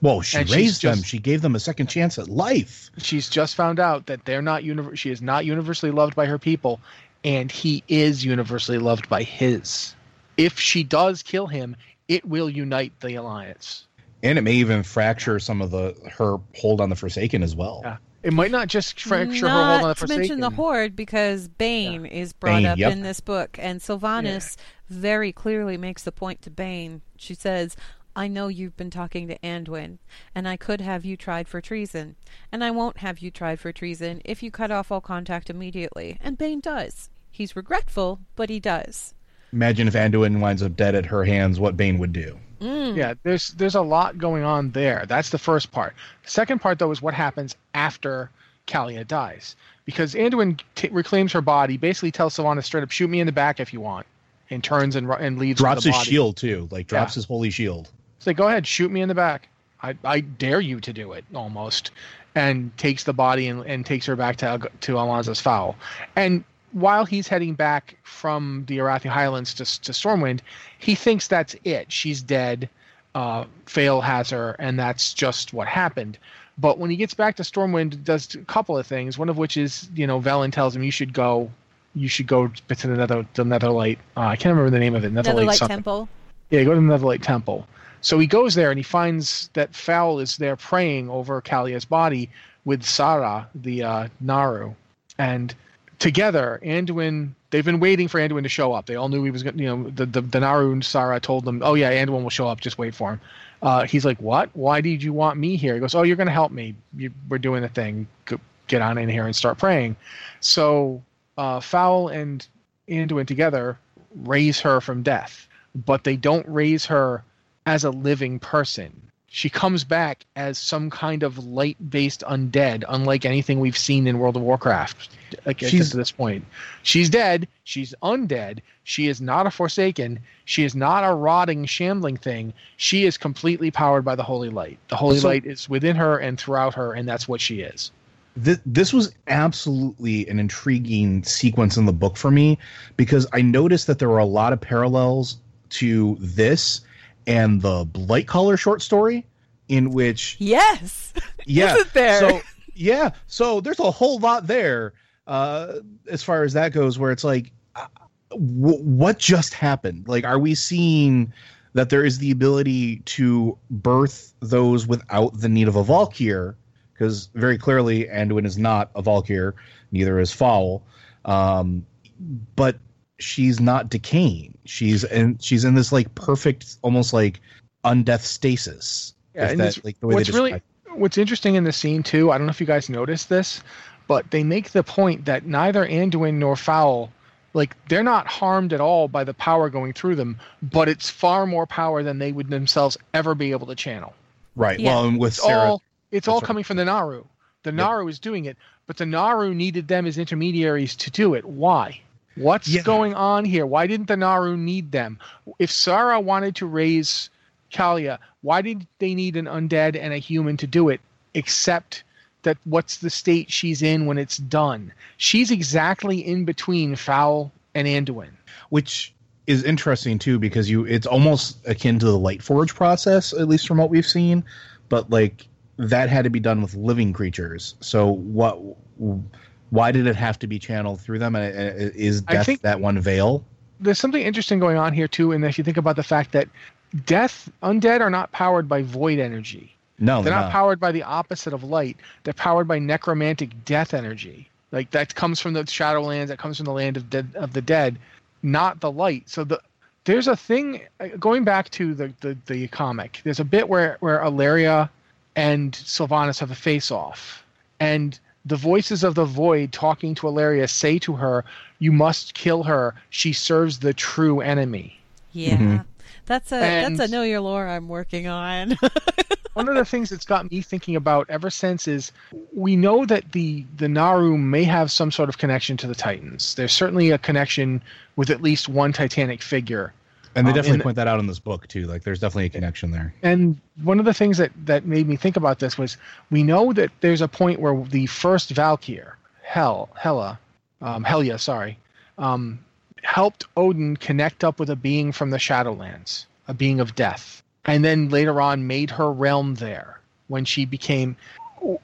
Whoa, she And she's raised them. just- She gave them a second chance at life. She's just found out that they're not univer- she is not universally loved by her people, and he is universally loved by his. If she does kill him, it will unite the alliance. And it may even fracture some of the her hold on the Forsaken as well. Yeah. It might not just fracture her hold on the to Forsaken. mention the Horde, because Bane is brought Bane, up yep. in this book, and Sylvanas very clearly makes the point to Bane. She says, I know you've been talking to Anduin, and I could have you tried for treason, and I won't have you tried for treason if you cut off all contact immediately. And Bane does. He's regretful, but he does. Imagine if Anduin winds up dead at her hands, what Bane would do. Mm. Yeah, there's there's a lot going on there. That's the first part. The second part though is what happens after Calia dies, because Anduin t- reclaims her body, basically tells Sylvanas straight up, "Shoot me in the back if you want," and turns and ru- and leaves. with Drops the his shield too, like drops Yeah. his holy shield. Like, go ahead, shoot me in the back. I, I dare you to do it, almost. And takes the body and, and takes her back to to Almanza's Faol. And while he's heading back from the Arathi Highlands to, to Stormwind, he thinks that's it. She's dead. Uh, Faol has her, and that's just what happened. But when he gets back to Stormwind, does a couple of things. One of which is, you know, Velen tells him you should go, you should go to the Nether, the Netherlight. Uh, I can't remember the name of it. Netherlight Netherlight. Temple. Yeah, go to the Netherlight Temple. So he goes there and he finds that Faol is there praying over Calia's body with Xe'ra, the uh, Naaru, and together Anduin. They've been waiting for Anduin to show up. They all knew he was going. to You know, the, the the Naaru and Xe'ra told them, "Oh yeah, Anduin will show up. Just wait for him." Uh, he's like, "What? Why did you want me here?" He goes, "Oh, you're going to help me. You, we're doing the thing. Go, get on in here and start praying." So uh, Faol and Anduin together raise her from death, but they don't raise her as a living person. She comes back as some kind of light-based undead, unlike anything we've seen in World of Warcraft. Like She's- to this point, she's dead. She's undead. She is not a Forsaken. She is not a rotting, shambling thing. She is completely powered by the Holy Light. The Holy So- Light is within her and throughout her, and that's what she is. This, this was absolutely an intriguing sequence in the book for me because I noticed that there were a lot of parallels to this and the Blight Collar short story, in which Yes. yeah, there? So yeah, so there's a whole lot there uh, as far as that goes, where it's like I, w- what just happened? Like, are we seeing that there is the ability to birth those without the need of a Val'kyr? Because very clearly, Anduin is not a Val'kyr, neither is Faol. Um, but she's not decaying. She's and she's in this like perfect, almost like undeath stasis. Yeah, if and that, like the way what's they really describe- what's interesting in the scene too. I don't know if you guys noticed this, but they make the point that neither Anduin nor Faol, like they're not harmed at all by the power going through them, but it's far more power than they would themselves ever be able to channel. right. Yeah. Well, and with It's Xe'ra, all it's all right. coming from the Naaru. The Naaru is doing it, but the Naaru needed them as intermediaries to do it. Why? What's Yeah. going on here? Why didn't the Naaru need them? If Xe'ra wanted to raise Calia, why did they need an undead and a human to do it? Except that what's the state she's in when it's done? She's exactly in between Faol and Anduin. which is interesting too because you it's almost akin to the light forge process at least from what we've seen but like that had to be done with living creatures so what why did it have to be channeled through them and is death that one veil there's something interesting going on here too, and if you think about the fact that death, undead are not powered by void energy. no They're not powered by the opposite of light. They're powered by necromantic death energy. Like that comes from the Shadowlands. That comes from the land of dead of the dead, not the light. So the there's a thing uh, going back to the the, the comic. There's a bit where where Alleria and Sylvanas have a face off, and the voices of the void talking to Alleria say to her, "You must kill her. She serves the true enemy." Yeah. Mm-hmm. That's a And- that's a know your lore I'm working on. one of the things that's got me thinking about ever since is we know that the the Naaru may have some sort of connection to the Titans. There's certainly a connection with at least one Titanic figure. And they um, definitely point that out in this book too. Like there's definitely a connection there. And one of the things that that made me think about this was we know that there's a point where the first Val'kyr, Hel, Hela, um, Helya, sorry, um, helped Odyn connect up with a being from the Shadowlands, a being of death, and then later on made her realm there when she became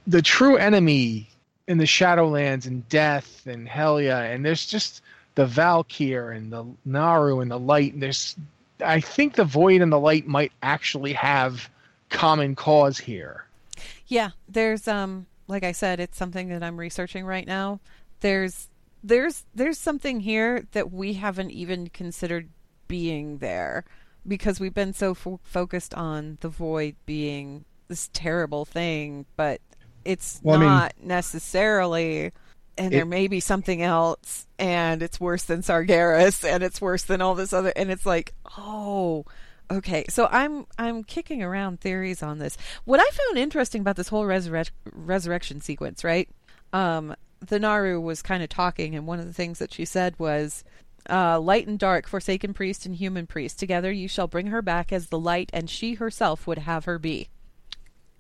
the true enemy in the Shadowlands and death and Helya, and there's just the Val'kyr and the Naaru and the light. And there's, I think the void and the light might actually have common cause here. Yeah, there's um like I said, it's something that I'm researching right now. There's there's there's something here that we haven't even considered being there because we've been so fo- focused on the void being this terrible thing, but it's Well, I mean- not necessarily and there may be something else and it's worse than Sargeras and it's worse than all this other and it's like, "Oh, Okay, so I'm I'm kicking around theories on this. What I found interesting about this whole resurrect, resurrection sequence, right? Um, the Naaru was kind of talking, and one of the things that she said was, uh, "Light and dark, forsaken priest and human priest, together you shall bring her back as the light, and she herself would have her be."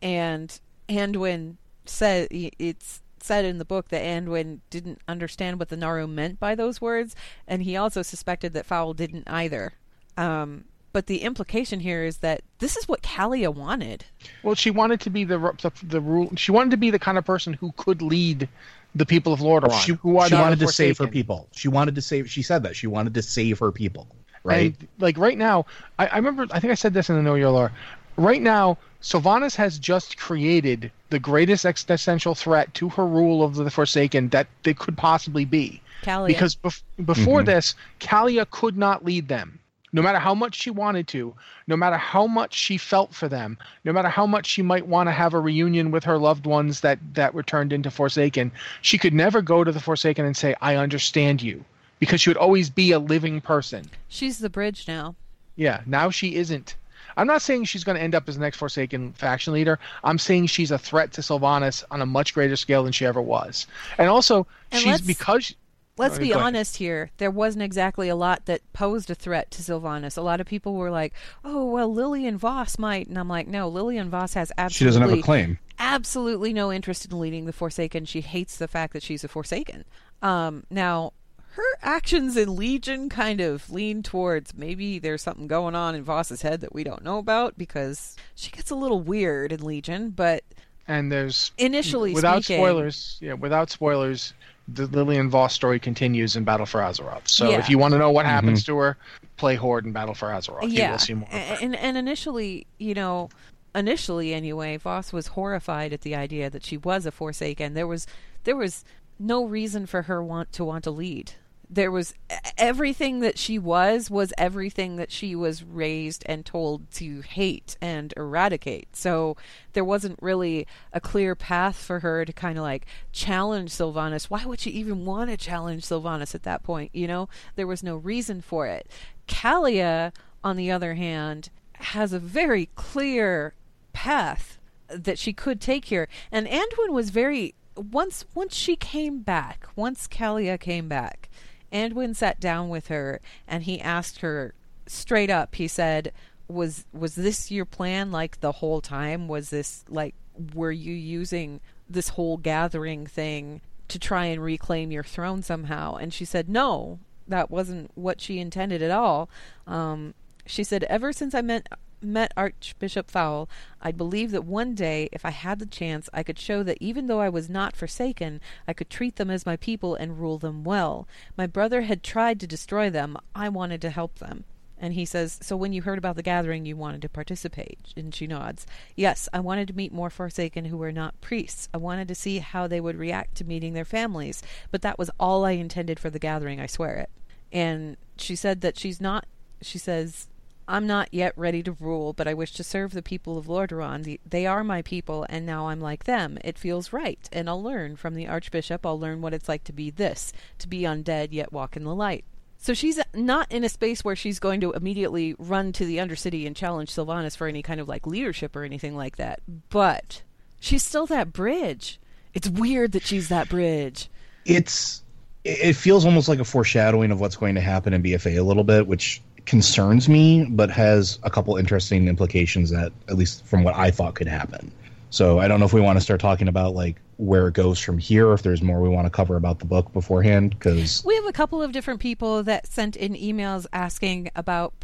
And Anduin said it's said in the book that Anduin didn't understand what the Naaru meant by those words, and he also suspected that Faol didn't either. Um, but the implication here is that this is what Calia wanted. Well, she wanted to be the the, the rule. She wanted to be the kind of person who could lead the people of Lordaeron. she, who are she wanted the to save her people she wanted to save she said that she wanted to save her people right And like right now, I, I remember. I think I said this in the Know Your Lore. Right now, Sylvanas has just created the greatest existential threat to her rule of the Forsaken that they could possibly be. Calia. Because bef- before Mm-hmm. this, Calia could not lead them. No matter how much she wanted to, no matter how much she felt for them, no matter how much she might want to have a reunion with her loved ones that, that were turned into Forsaken, she could never go to the Forsaken and say, I understand you. Because she would always be a living person. She's the bridge now. Yeah, now she isn't. I'm not saying she's going to end up as the next Forsaken faction leader. I'm saying she's a threat to Sylvanas on a much greater scale than she ever was. And also, And she's let's- because. Let's be go ahead. honest here. There wasn't exactly a lot that posed a threat to Sylvanas. A lot of people were like, "Oh, well, Lillian Voss might," and I'm like, "No, Lillian Voss has absolutely she doesn't have a claim absolutely no interest in leading the Forsaken. She hates the fact that she's a Forsaken. Um, now, her actions in Legion kind of lean towards maybe there's something going on in Voss's head that we don't know about because she gets a little weird in Legion, but and there's Initially without speaking- spoilers. Yeah, without spoilers, the Lillian Voss story continues in Battle for Azeroth. So Yeah. if you want to know what mm-hmm. happens to her, play Horde in Battle for Azeroth. You yeah, will see more. of her. and and initially, you know, initially anyway, Voss was horrified at the idea that she was a Forsaken. There was there was no reason for her want to want to lead. There was everything that she was was everything that she was raised and told to hate and eradicate. So there wasn't really a clear path for her to kind of like challenge Sylvanas. Why would she even want to challenge Sylvanas at that point? You know, there was no reason for it. Calia, on the other hand, has a very clear path that she could take here. And Anduin was very once once she came back, once Calia came back, Anduin sat down with her and he asked her straight up. He said, "Was was this your plan like the whole time? Was this like were you using this whole gathering thing to try and reclaim your throne somehow?" And she said, "No, that wasn't what she intended at all." Um, she said, "Ever since I met met Archbishop Faol, I believed that one day, if I had the chance, I could show that even though I was not forsaken, I could treat them as my people and rule them well. My brother had tried to destroy them. I wanted to help them. And he says, So when you heard about the gathering, you wanted to participate? And she nods. Yes, I wanted to meet more Forsaken who were not priests. I wanted to see how they would react to meeting their families. But that was all I intended for the gathering, I swear it. And she said that she's not, she says, I'm not yet ready to rule, but I wish to serve the people of Lordaeron. The, they are my people, and now I'm like them. It feels right, and I'll learn from the Archbishop. I'll learn what it's like to be this, to be undead yet walk in the light. So she's not in a space where she's going to immediately run to the Undercity and challenge Sylvanas for any kind of like leadership or anything like that. But she's still that bridge. It's weird that she's that bridge. it's it feels almost like a foreshadowing of what's going to happen in BFA a little bit, which concerns me, but has a couple interesting implications that, at least from what I thought could happen. So I don't know if we want to start talking about like where it goes from here, if there's more we want to cover about the book beforehand, because We have a couple of different people that sent in emails asking about,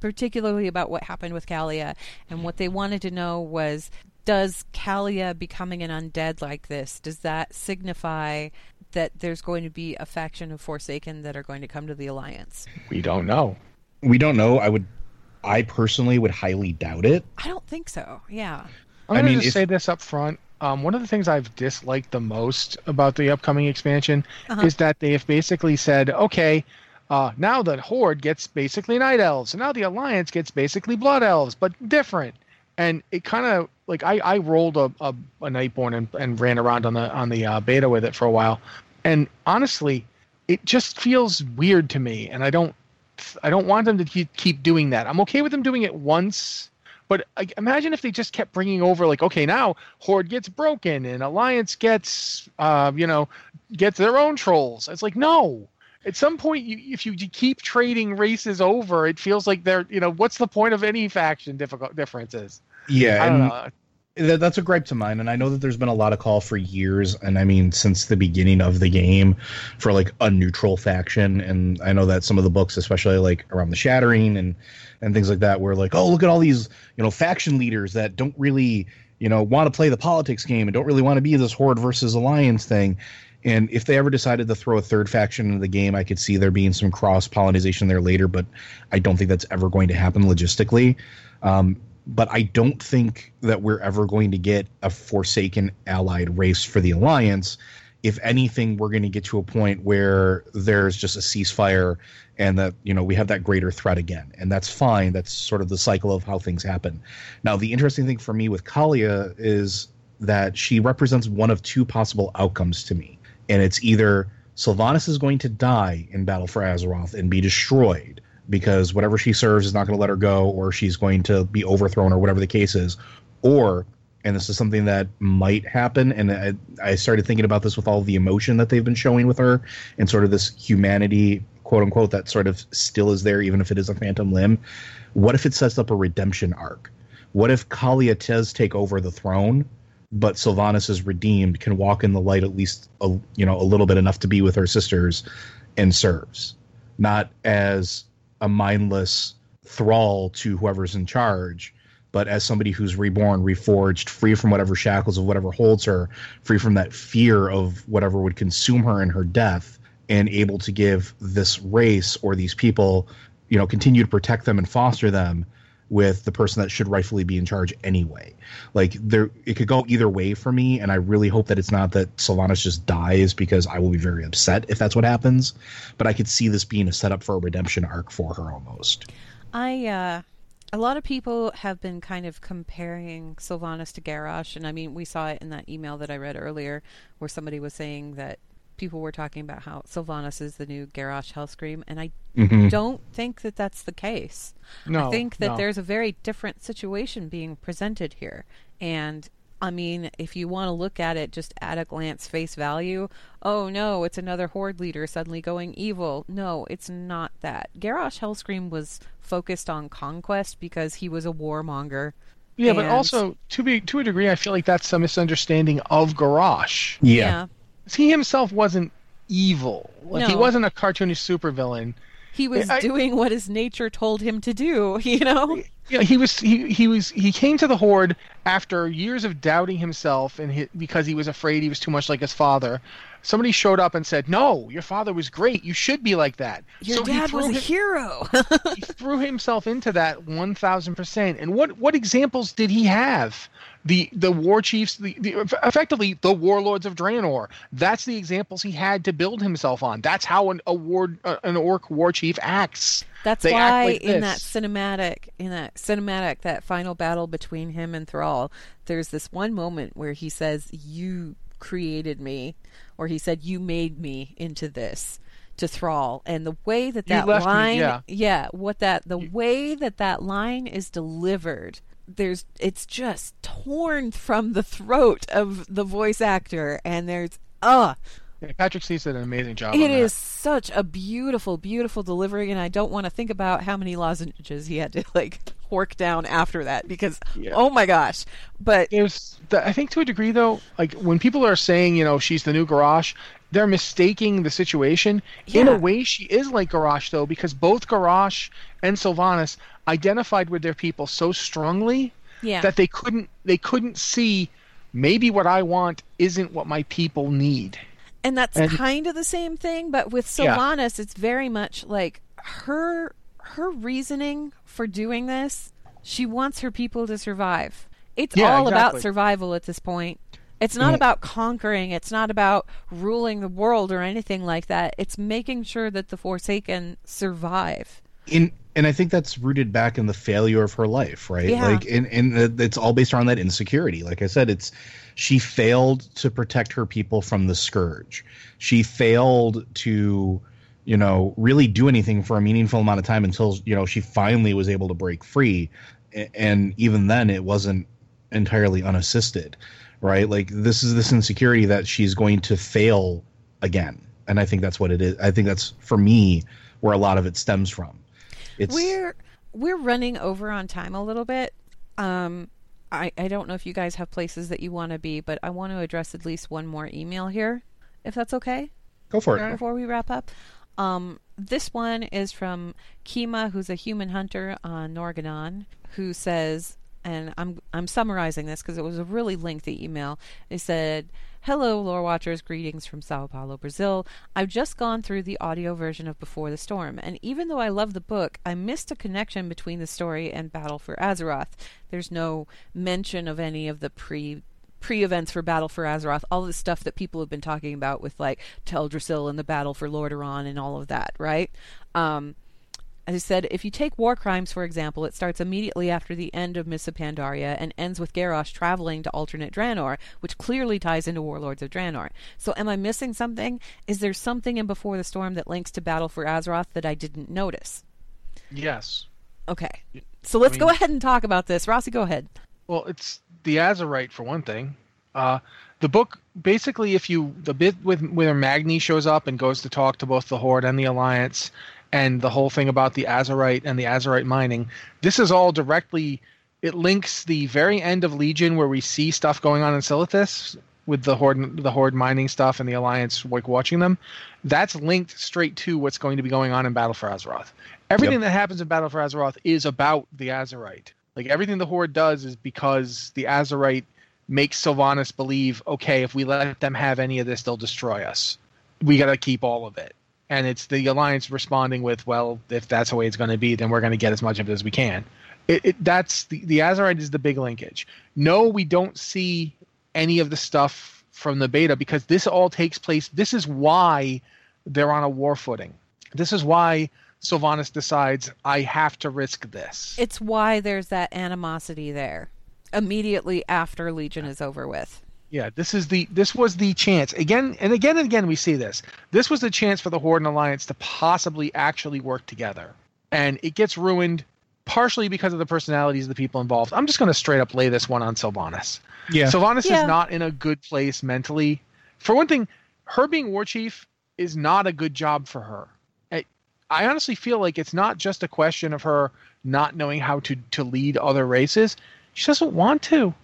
particularly about what happened with Calia, and what they wanted to know was, does Calia becoming an undead like this does that signify that there's going to be a faction of Forsaken that are going to come to the Alliance? We don't know. We don't know. I would, I personally would highly doubt it. I don't think so. Yeah. I'm I going to mean, just if- say this up front. Um, one of the things I've disliked the most about the upcoming expansion Uh-huh. is that they have basically said, okay, uh, now the Horde gets basically Night Elves, and now the Alliance gets basically Blood Elves, but different. And it kind of like I, I rolled a, a, a Nightborne and, and ran around on the on the uh, beta with it for a while, and honestly, it just feels weird to me, and I don't I don't want them to keep, keep doing that. I'm okay with them doing it once but like, imagine if they just kept bringing over, like, okay, now Horde gets broken and Alliance gets, uh, you know, gets their own trolls. It's like, no. At some point, you, if you keep trading races over, it feels like they're, you know, what's the point of any faction difficult differences? Yeah, That's a gripe to mine, and I know that there's been a lot of call for years, and I mean since the beginning of the game, for like a neutral faction, and I know that some of the books, especially like around the Shattering and and things like that, were like, oh, look at all these you know faction leaders that don't really you know want to play the politics game and don't really want to be this horde versus alliance thing. And if they ever decided to throw a third faction into the game, I could see there being some cross pollination there later, but I don't think that's ever going to happen logistically. Um, but I don't think that we're ever going to get a Forsaken allied race for the Alliance. If anything, we're going to get to a point where there's just a ceasefire and that, you know, we have that greater threat again. And that's fine. That's sort of the cycle of how things happen. Now, the interesting thing for me with Calia is that she represents one of two possible outcomes to me. And it's either Sylvanas is going to die in Battle for Azeroth and be destroyed because whatever she serves is not going to let her go, or she's going to be overthrown, or whatever the case is. Or, and this is something that might happen, and I, I started thinking about this with all the emotion that they've been showing with her, and sort of this humanity, quote unquote, that sort of still is there, even if it is a phantom limb. What if it sets up a redemption arc? What if Calia does take over the throne, but Sylvanas is redeemed, can walk in the light at least, a, you know, a little bit enough to be with her sisters, and serves, not as a mindless thrall to whoever's in charge, but as somebody who's reborn, reforged, free from whatever shackles of whatever holds her, free from that fear of whatever would consume her in her death, and able to give this race or these people, you know, continue to protect them and foster them with the person that should rightfully be in charge anyway. Like there it could go either way for me and I really hope that it's not that Sylvanas just dies because I will be very upset if that's what happens, but I could see this being a setup for a redemption arc for her almost. I uh a lot of people have been kind of comparing Sylvanas to Garrosh, and I mean, we saw it in that email that I read earlier, where somebody was saying that people were talking about how Sylvanas is the new Garrosh Hellscream, and I Mm-hmm. don't think that that's the case. No, I think that no. there's a very different situation being presented here, and I mean, if you want to look at it just at a glance, face value, oh no, it's another horde leader suddenly going evil. No, it's not that. Garrosh Hellscream was focused on conquest because he was a warmonger. Yeah, but also to be to a degree, I feel like that's a misunderstanding of Garrosh. Yeah. He himself wasn't evil. Like he wasn't a cartoonish supervillain. He was I- doing what his nature told him to do, you know? Yeah, he was he, he was he came to the horde after years of doubting himself and he, because he was afraid he was too much like his father. Somebody showed up and said, "No, your father was great. You should be like that." Your So he dad was a him- hero. he threw himself into that 1000% and what what examples did he have the the war chiefs the, the effectively the warlords of Draenor that's the examples he had to build himself on that's how an a war uh, an orc war chief acts That's They act why like in that cinematic, in that cinematic, that final battle between him and Thrall, there's this one moment where he says, "You created me," or he said, "You made me into this." To Thrall, and the way that that left me, line, yeah. what that the way that that line is delivered, there's it's just torn from the throat of the voice actor, and there's uh Yeah, Patrick Steele did an amazing job it is such a beautiful, beautiful delivery, and I don't want to think about how many lozenges he had to like work down after that because Yeah. oh my gosh! But there's the, I think to a degree though, like when people are saying, you know, she's the new Garrosh, they're mistaking the situation. In a way, she is like Garrosh though, because both Garrosh and Sylvanas identified with their people so strongly yeah, that they couldn't they couldn't see maybe what I want isn't what my people need. and that's and- kind of the same thing. But with Yeah. Sylvanas, it's very much like her her reasoning for doing this. She wants her people to survive. It's Yeah, all about survival at this point. It's not Mm. about conquering. It's not about ruling the world or anything like that. It's making sure that the Forsaken survive. in and I think that's rooted back in the failure of her life, right? Yeah. Like, and and it's all based around that insecurity. Like I said, it's she failed to protect her people from the scourge. She failed to, you know, really do anything for a meaningful amount of time until you know she finally was able to break free, and even then, it wasn't entirely unassisted, right? Like this is this insecurity that she's going to fail again, and I think that's what it is. I think that's for me where a lot of it stems from. It's We're we're running over on time a little bit. Um, I I don't know if you guys have places that you want to be, but I want to address at least one more email here, if that's okay, go for it. before we wrap up. Um, this one is from Kima, who's a human hunter on Norgannon, who says, and I'm I'm summarizing this because it was a really lengthy email. They said, "Hello, lore watchers. Greetings from Sao Paulo, Brazil. I've just gone through the audio version of Before the Storm, and even though I love the book, I missed a connection between the story and Battle for Azeroth. There's no mention of any of the pre." Pre-events for Battle for Azeroth, all the stuff that people have been talking about with like Teldrassil and the Battle for Lordaeron and all of that, right? Um, as I said, if you take War Crimes, for example, it starts immediately after the end of Mists of Pandaria and ends with Garrosh traveling to alternate Draenor, which clearly ties into Warlords of Draenor. So am I missing something? Is there something in Before the Storm that links to Battle for Azeroth that I didn't notice? Yes. Okay. So let's go mean- ahead and talk about this. Rossi, go ahead. Well, it's the Azerite for one thing. Uh, the book basically, if you the bit with where Magni shows up and goes to talk to both the Horde and the Alliance, and the whole thing about the Azerite and the Azerite mining, this is all directly. It links the very end of Legion where we see stuff going on in Silithus with the Horde, the Horde mining stuff and the Alliance like watching them. That's linked straight to what's going to be going on in Battle for Azeroth. Everything that happens in Battle for Azeroth is about the Azerite. Like everything the Horde does is because the Azerite makes Sylvanas believe, okay, if we let them have any of this, they'll destroy us. We got to keep all of it. And it's the Alliance responding with, well, if that's the way it's going to be, then we're going to get as much of it as we can. It, it, that's the, the Azerite is the big linkage. No, we don't see any of the stuff from the beta because this all takes place. This is why they're on a war footing. This is why Sylvanas decides I have to risk this. It's why there's that animosity there immediately after Legion is over with. Yeah, this is the this was the chance again and again and again we see this. This was the chance for the Horde and Alliance to possibly actually work together, and it gets ruined partially because of the personalities of the people involved. I'm just going to straight up lay this one on Sylvanas. Yeah, Sylvanas Yeah. is not in a good place mentally. For one thing, her being war chief is not a good job for her. I, I honestly feel like it's not just a question of her not knowing how to to lead other races. She doesn't want to.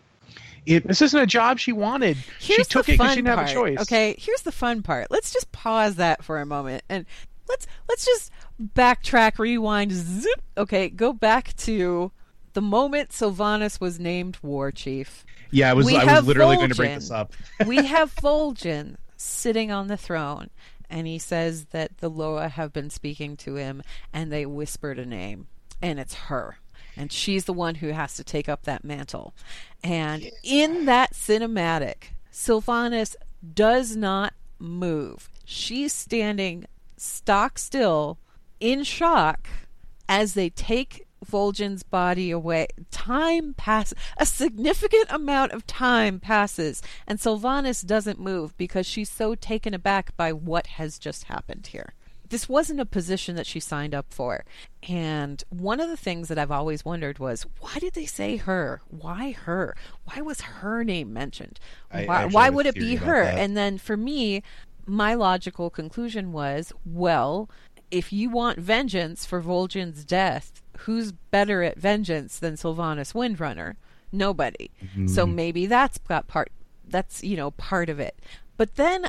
It This isn't a job she wanted. she took it because she didn't part. have a choice. Okay, here's the fun part. Let's just pause that for a moment and let's let's just backtrack, rewind, zip. Okay, go back to the moment Sylvanas was named war chief. yeah. I was We I was literally going to bring this up. we have Vol'jin sitting on the throne, and he says that the Loa have been speaking to him, and they whispered a name, and it's her. And she's the one who has to take up that mantle. And in that cinematic, Sylvanas does not move. She's standing stock still in shock as they take Vol'jin's body away. Time passes. A significant amount of time passes, and Sylvanas doesn't move because she's so taken aback by what has just happened here. This wasn't a position that she signed up for. And one of the things that I've always wondered was why did they say her? Why her? Why was her name mentioned? I Why, why would it be her? that. And then for me, my logical conclusion was well, if you want vengeance for Vol'jin's death, who's better at vengeance than Sylvanas Windrunner? Nobody. So maybe that's got part. That's you know part of it. But then,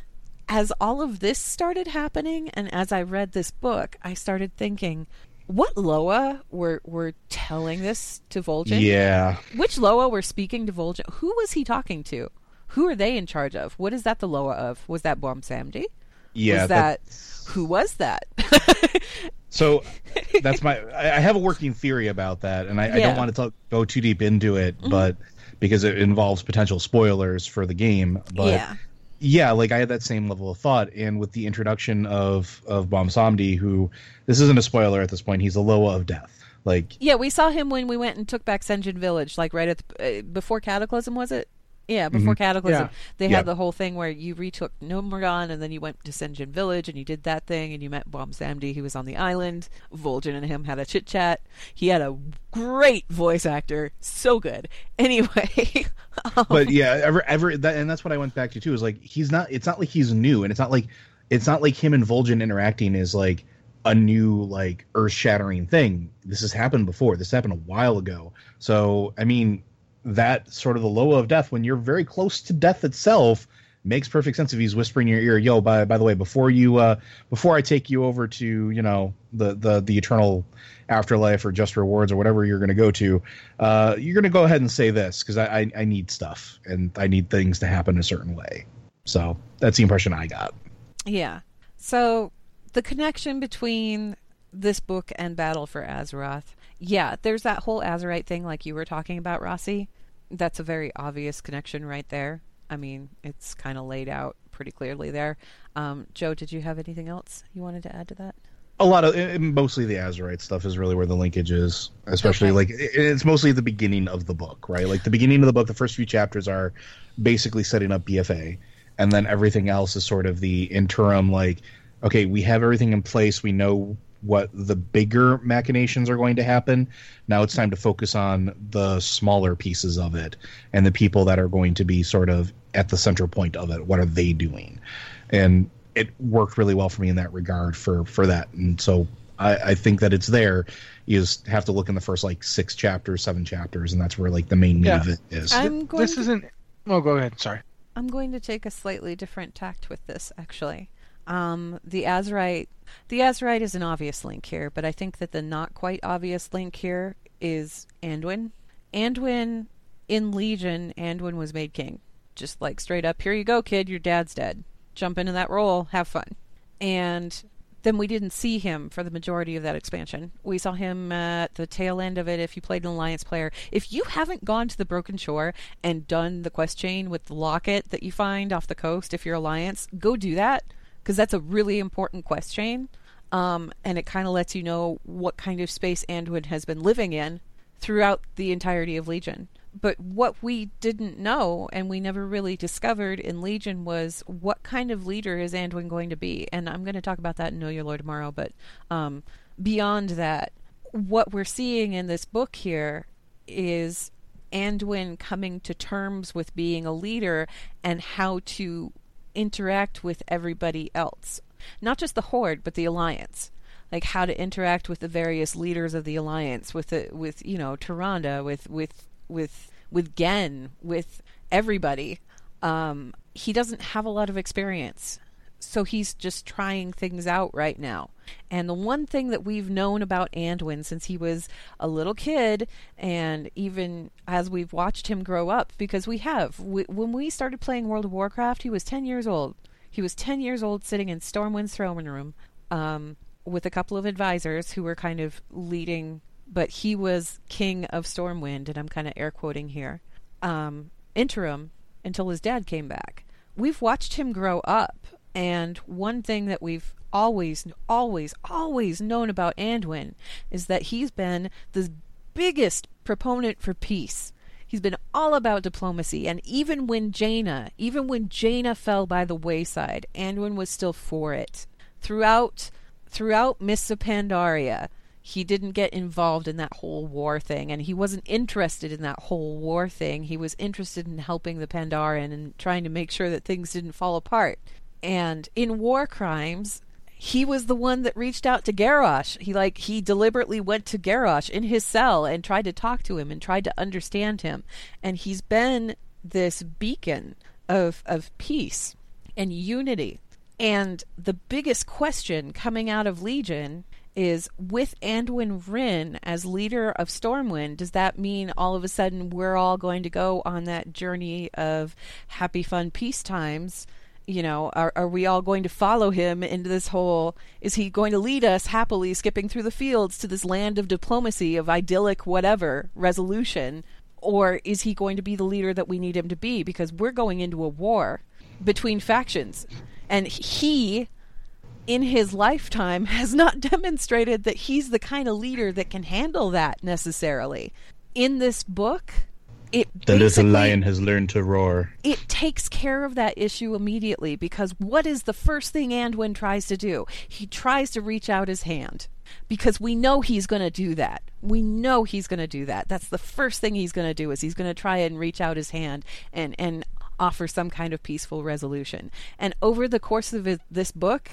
as all of this started happening, and as I read this book, I started thinking, what Loa were were telling this to Vol'jin? Yeah, Which Loa were speaking to Vol'jin? Who was he talking to? Who are they in charge of? What is that the Loa of? Was that Bwonsamdi? yeah. was that who was that? So that's my. I have a working theory about that, and I, I don't want to talk, go too deep into it, mm-hmm. but because it involves potential spoilers for the game. But yeah. Yeah, like I had that same level of thought, and with the introduction of of Bwonsamdi, who this isn't a spoiler at this point, he's a Loa of Death. Like Yeah, we saw him when we went and took back Sen'jin Village, like right at the, uh, before Cataclysm, was it? Yeah, before Cataclysm, Yeah. they Yeah. had the whole thing where you retook Gnomeregan, and then you went to Sen'jin Village, and you did that thing, and you met Bwonsamdi, who was on the island. Vol'jin and him had a chit chat. He had a great voice actor, so good. Anyway, um, but yeah, ever ever that, and that's what I went back to too. Is like he's not. It's not like he's new, and it's not like it's not like him and Vol'jin interacting is like a new like earth shattering thing. This has happened before. This happened a while ago. So I mean, that sort of the Loa of death when you're very close to death itself makes perfect sense if he's whispering in your ear, "Yo, by by the way, before you uh before I take you over to you know the the the eternal afterlife or just rewards or whatever you're going to go to, uh, you're going to go ahead and say this because I, I I need stuff and I need things to happen a certain way." So that's the impression I got. Yeah. So the connection between this book and Battle for Azeroth. Yeah, there's that whole Azerite thing like you were talking about, Rossi. That's a very obvious connection right there. I mean, it's kind of laid out pretty clearly there. Um, Joe, did you have anything else you wanted to add to that? a lot of it- mostly the Azerite stuff is really where the linkage is, especially Okay. like it- it's mostly the beginning of the book, right? Like the beginning of the book, the first few chapters are basically setting up BFA, and then everything else is sort of the interim. Like, okay, we have everything in place, we know what the bigger machinations are going to happen. Now it's time to focus on the smaller pieces of it and the people that are going to be sort of at the center point of it. What are they doing? And it worked really well for me in that regard for for that and so I, I think that it's there you just have to look in the first like six chapters seven chapters and that's where like the main meat Yeah. of it is I'm going This to, isn't. Oh, go ahead. Sorry. I'm going to take a slightly different tact with this, actually. Um, the Azerite, the Azerite is an obvious link here, but I think that the not quite obvious link here is Anduin, Anduin in Legion, Anduin was made king. Just like straight up, here you go, kid, your dad's dead. Jump into that role, have fun. And then we didn't see him for the majority of that expansion. We saw him at the tail end of it if you played an Alliance player. If you haven't gone to the Broken Shore and done the quest chain with the locket that you find off the coast, if you're Alliance, go do that because that's a really important question. Um, and it kind of lets you know what kind of space Anduin has been living in throughout the entirety of Legion but what we didn't know and we never really discovered in Legion was what kind of leader is Anduin going to be. And I'm going to talk about that in Know Your Lore tomorrow. But um, beyond that, what we're seeing in this book here is Anduin coming to terms with being a leader and how to interact with everybody else. Not just the Horde, but the Alliance like how to interact with the various leaders of the alliance with the with you know Tyrande with with with with Genn, with everybody. Um, he doesn't have a lot of experience. So he's just trying things out right now. And the one thing that we've known about Anduin since he was a little kid, and even as we've watched him grow up, because we have, we, when we started playing World of Warcraft, he was 10 years old. He was 10 years old sitting in Stormwind's throne room um, with a couple of advisors who were kind of leading but he was king of Stormwind, and I'm kind of air quoting here, um, interim until his dad came back. We've watched him grow up, and one thing that we've always, always, always known about Anduin is that he's been the biggest proponent for peace. He's been all about diplomacy, and even when Jaina, even when Jaina fell by the wayside, Anduin was still for it. Throughout, throughout Mists of Pandaria, he didn't get involved in that whole war thing and he wasn't interested in that whole war thing he was interested in helping the pandaren and trying to make sure that things didn't fall apart and in war crimes he was the one that reached out to Garrosh. He like he deliberately went to Garrosh in his cell and tried to talk to him and tried to understand him. And he's been this beacon of of peace and unity. And the biggest question coming out of Legion is with Anduin Wrynn as leader of Stormwind, does that mean all of a sudden we're all going to go on that journey of happy, fun peace times? You know, are, are we all going to follow him into this whole? Is he going to lead us happily skipping through the fields to this land of diplomacy, of idyllic whatever resolution? Or is he going to be the leader that we need him to be? Because we're going into a war between factions. And he in his lifetime has not demonstrated that he's the kind of leader that can handle that necessarily. In this book, it the little lion has learned to roar. It takes care of that issue immediately because what is the first thing Anduin tries to do? He tries to reach out his hand because we know he's going to do that. We know he's going to do that. That's the first thing he's going to do is he's going to try and reach out his hand and and offer some kind of peaceful resolution. And over the course of this book,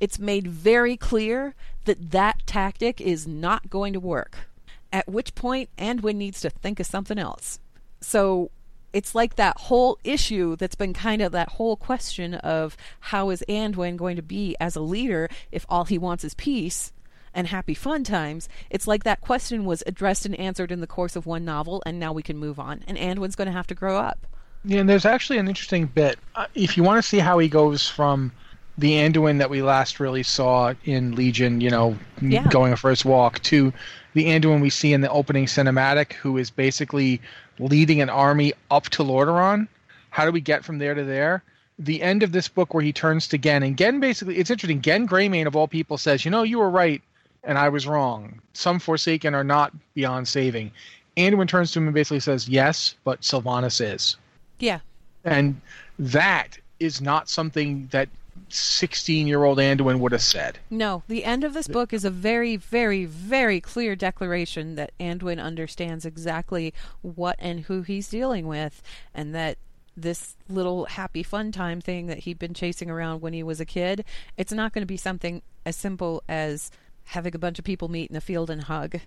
it's made very clear that that tactic is not going to work. At which point, Anduin needs to think of something else. So it's like that whole issue that's been kind of that whole question of how is Anduin going to be as a leader if all he wants is peace and happy fun times. It's like that question was addressed and answered in the course of one novel, and now we can move on. And Anduin's going to have to grow up. Yeah, and there's actually an interesting bit. Uh, if you want to see how he goes from the Anduin that we last really saw in Legion, you know, yeah. going a first walk, to the Anduin we see in the opening cinematic, who is basically leading an army up to Lordaeron. How do we get from there to there? The end of this book where he turns to Genn, and Genn basically, it's interesting. Genn Greymane, of all people, says, You know, you were right, and I was wrong. Some Forsaken are not beyond saving. Anduin turns to him and basically says, Yes, but Sylvanas is. Yeah. And that is not something that 16 year old Anduin would have said. No, the end of this book is a very, very, very clear declaration that Anduin understands exactly what and who he's dealing with, and that this little happy fun time thing that he'd been chasing around when he was a kid, it's not going to be something as simple as having a bunch of people meet in a field and hug.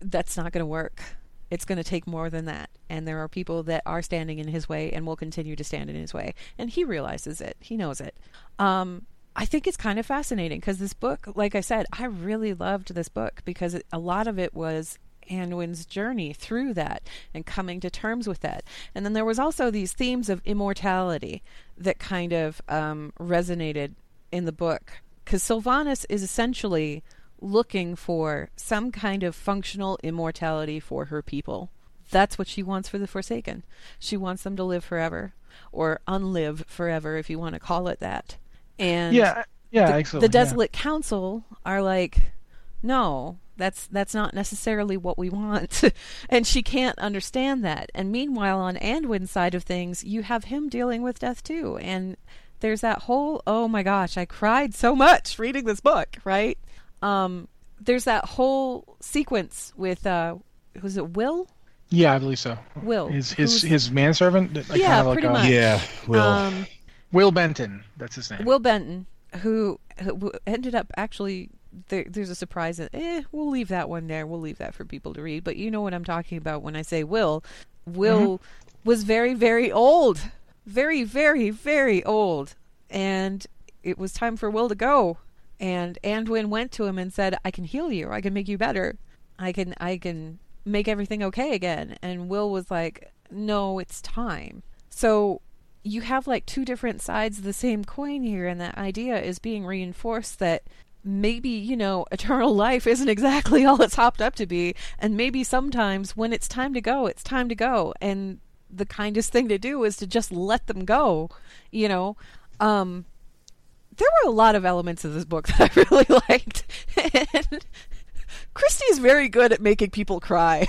That's not going to work. It's going to take more than that. And there are people that are standing in his way and will continue to stand in his way. And he realizes it. He knows it. Um, I think it's kind of fascinating because this book, like I said, I really loved this book because it, a lot of it was Anduin's journey through that and coming to terms with that. And then there was also these themes of immortality that kind of um, resonated in the book because Sylvanas is essentially looking for some kind of functional immortality for her people. That's what she wants for the Forsaken. She wants them to live forever, or unlive forever, if you want to call it that. And Yeah, uh, yeah, the, excellent. the yeah. Desolate Council are like, no, that's that's not necessarily what we want, and she can't understand that. And meanwhile, on Anduin's side of things, you have him dealing with death too, and there's that whole oh my gosh, I cried so much reading this book, right? Um, there's that whole sequence with uh, was it Wyll? Yeah, I believe so. Wyll. His his Who's- his manservant. Like, Yeah, kind of like pretty a- much. Yeah, Wyll. Um, Wyll Benton. That's his name. Wyll Benton, who, who ended up actually. There, there's a surprise. In, eh, we'll leave that one there. We'll leave that for people to read. But you know what I'm talking about when I say Wyll. Wyll was very, very old. Very, very, very old. And it was time for Wyll to go. And Anduin went to him and said, I can heal you. I can make you better. I can, I can make everything okay again. And Wyll was like, No, it's time. So you have like two different sides of the same coin here, and that idea is being reinforced that maybe, you know, eternal life isn't exactly all it's hopped up to be, and maybe sometimes when it's time to go, it's time to go, and the kindest thing to do is to just let them go, you know. Um, there were a lot of elements of this book that I really liked, and Christie's very good at making people cry.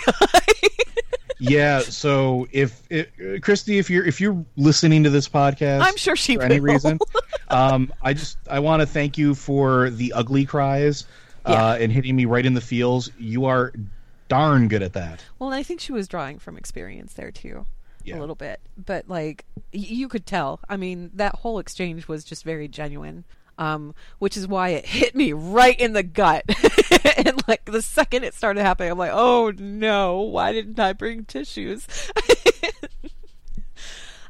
yeah. So if it, uh, Christie, if you're if you're listening to this podcast, I'm sure she for any reason, um, I just I want to thank you for the ugly cries uh, and hitting me right in the feels. You are darn good at that. Well, I think she was drawing from experience there too, Yeah. a little bit. But like you could tell. I mean, that whole exchange was just very genuine. Um, which is why it hit me right in the gut. and like the second it started happening, I'm like, oh no, why didn't I bring tissues?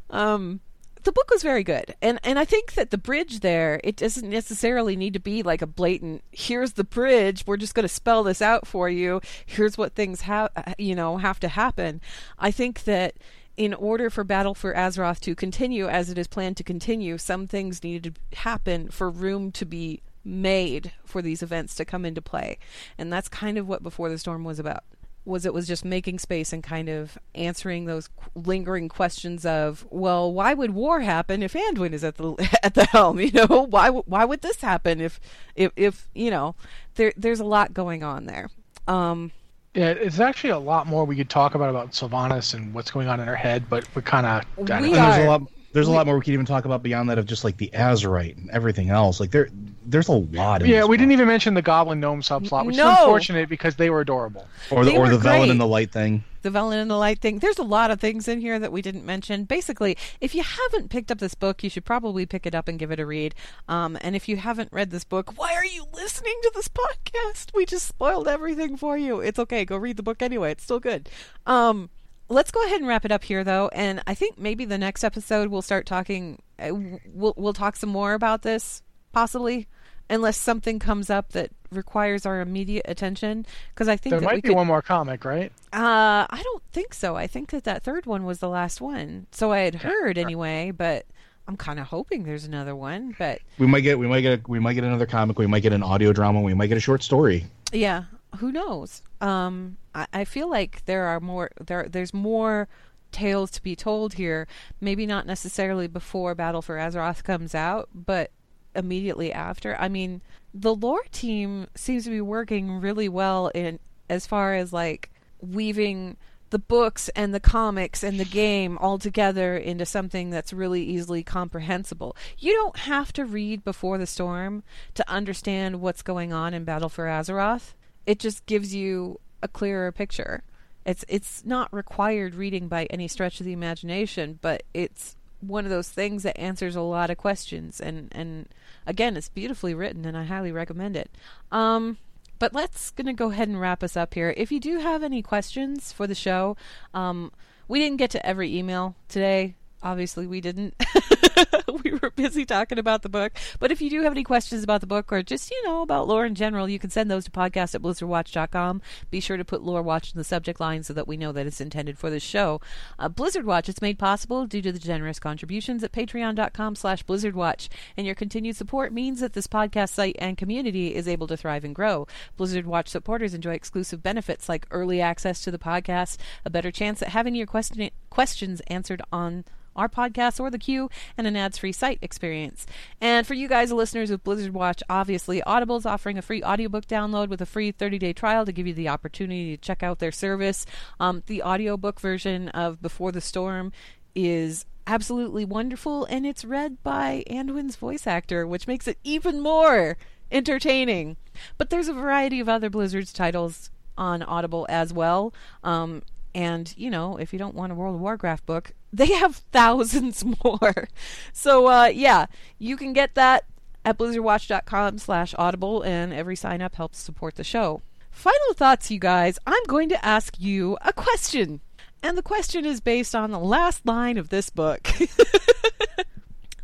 um, the book was very good, and and I think that the bridge there it doesn't necessarily need to be like a blatant. Here's the bridge. We're just going to spell this out for you. Here's what things have you know have to happen. I think that in order for Battle for Azeroth to continue as it is planned to continue, some things needed to happen for room to be made for these events to come into play, and that's kind of what Before the Storm was about was it was just making space and kind of answering those lingering questions of well why would war happen if Anduin is at the at the helm? You know why why would this happen if if if you know there there's a lot going on there. Um Yeah, it's actually a lot more we could talk about about Sylvanas and what's going on in her head, but we're kind of. We there's a lot. There's a lot more we could even talk about beyond that of just like the Azerite and everything else. Like there, there's a lot. In Yeah, this we didn't even mention the Goblin Gnome subplot, which No. is unfortunate because they were adorable. or the They or were the Velen and the Light thing. the Velen and the Light thing. There's a lot of things in here that we didn't mention. Basically, if you haven't picked up this book, you should probably pick it up and give it a read. Um, and if you haven't read this book, why are you listening to this podcast? We just spoiled everything for you. It's okay. Go read the book anyway. It's still good. Um, let's go ahead and wrap it up here, though. And I think maybe the next episode we'll start talking. Uh, we'll we'll talk some more about this, possibly. Unless something comes up that requires our immediate attention, because I think There that we might be could, one more comic, right? uh, I don't think so. I think that that third one was the last one. So I had heard anyway, but I'm kind of hoping there's another one. But We might get we might get a, we might get another comic. We might get an audio drama. We might get a short story. yeah, who knows? Um, I, I feel like there are more there. There's more tales to be told here. Maybe not necessarily before Battle for Azeroth comes out, but immediately after. I mean, the lore team seems to be working really well in as far as like weaving the books and the comics and the game all together into something that's really easily comprehensible. You don't have to read Before the Storm to understand what's going on in Battle for Azeroth. It just gives you a clearer picture. It's it's not required reading by any stretch of the imagination, but it's one of those things that answers a lot of questions and and again it's beautifully written and I highly recommend it. Um but let's gonna go ahead and wrap us up here. If you do have any questions for the show, um, we didn't get to every email today. Obviously we didn't. we were busy talking about the book. But if you do have any questions about the book or just, you know, about lore in general, you can send those to podcast at blizzardwatch.com. Be sure to put lore watch in the subject line so that we know that it's intended for this show. Uh, Blizzard Watch, it's made possible due to the generous contributions at patreon.com slash blizzardwatch. And your continued support means that this podcast site and community is able to thrive and grow. Blizzard Watch supporters enjoy exclusive benefits like early access to the podcast, a better chance at having your question- questions answered on our podcast or the queue, and an ads free site experience. And for you guys, listeners of Blizzard Watch, obviously, Audible is offering a free audiobook download with a free 30 day trial to give you the opportunity to check out their service. Um, the audiobook version of Before the Storm is absolutely wonderful, and it's read by Anduin's voice actor, which makes it even more entertaining. But there's a variety of other Blizzard's titles on Audible as well. Um, and, you know, if you don't want a World of Warcraft book, they have thousands more. So, uh, yeah, you can get that at blizzardwatch.com slash audible, and every sign up helps support the show. Final thoughts, you guys. I'm going to ask you a question. And the question is based on the last line of this book. the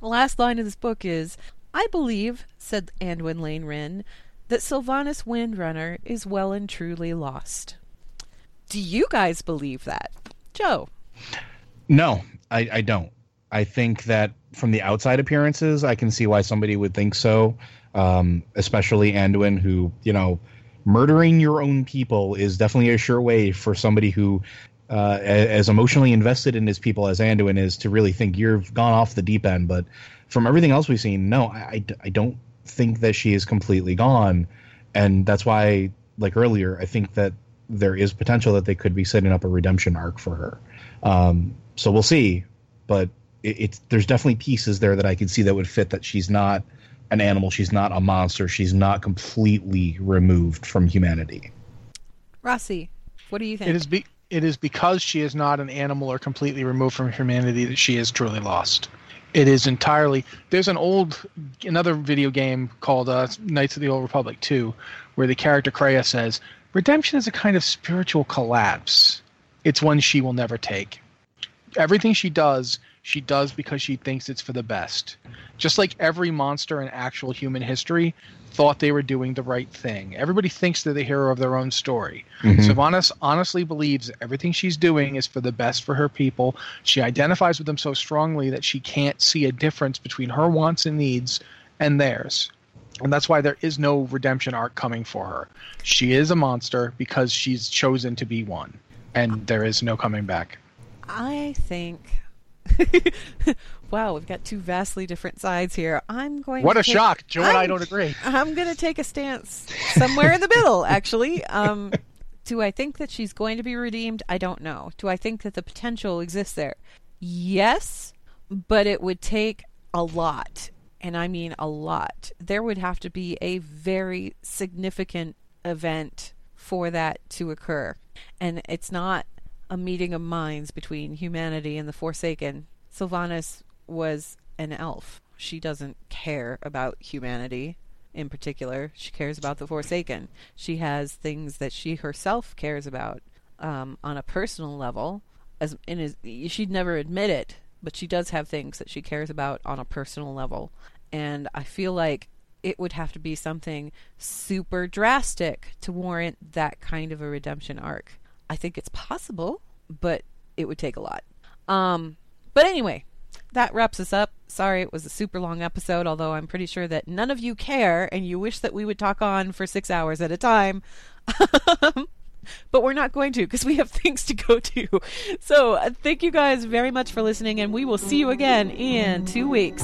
last line of this book is I believe, said Anduin Llane Wrynn, that Sylvanas Windrunner is well and truly lost. Do you guys believe that? Joe? No, I, I don't. I think that from the outside appearances, I can see why somebody would think so. Um, especially Anduin, who, you know, murdering your own people is definitely a sure way for somebody who, uh, as emotionally invested in his people as Anduin is, to really think you've gone off the deep end. But from everything else we've seen, no, I, I, don't think that she is completely gone. And that's why, like earlier, I think that there is potential that they could be setting up a redemption arc for her. Um, so we'll see, but it, it's there's definitely pieces there that I can see that would fit that she's not an animal, she's not a monster, she's not completely removed from humanity. Rossi, what do you think? It is be it is because she is not an animal or completely removed from humanity that she is truly lost. It is entirely there's an old another video game called uh, Knights of the Old Republic 2 where the character Kreia says redemption is a kind of spiritual collapse. It's one she will never take everything she does, she does because she thinks it's for the best. Just like every monster in actual human history thought they were doing the right thing. Everybody thinks they're the hero of their own story. mm hmm Sylvanas honestly believes everything she's doing is for the best for her people. She identifies with them so strongly that she can't see a difference between her wants and needs and theirs. And that's why there is no redemption arc coming for her. She is a monster because she's chosen to be one, and there is no coming back. I think. wow, we've got two vastly different sides here. I'm going. What a take, shock! Joe I'm, and I don't agree. I'm going to take a stance somewhere in the middle, actually. Um, do I think that she's going to be redeemed? I don't know. Do I think that the potential exists there? Yes, but it would take a lot, and I mean a lot. There would have to be a very significant event for that to occur, and it's not a meeting of minds between humanity and the Forsaken. Sylvanas was an elf. She doesn't care about humanity in particular. She cares about the Forsaken. She has things that she herself cares about um, on a personal level. As in his, she'd never admit it, but she does have things that she cares about on a personal level. And I feel like it would have to be something super drastic to warrant that kind of a redemption arc. I think it's possible, but it would take a lot. Um, but anyway, that wraps us up. Sorry it was a super long episode, although I'm pretty sure that none of you care and you wish that we would talk on for six hours at a time. but we're not going to because we have things to go to. So uh, thank you guys very much for listening, and we will see you again in two weeks.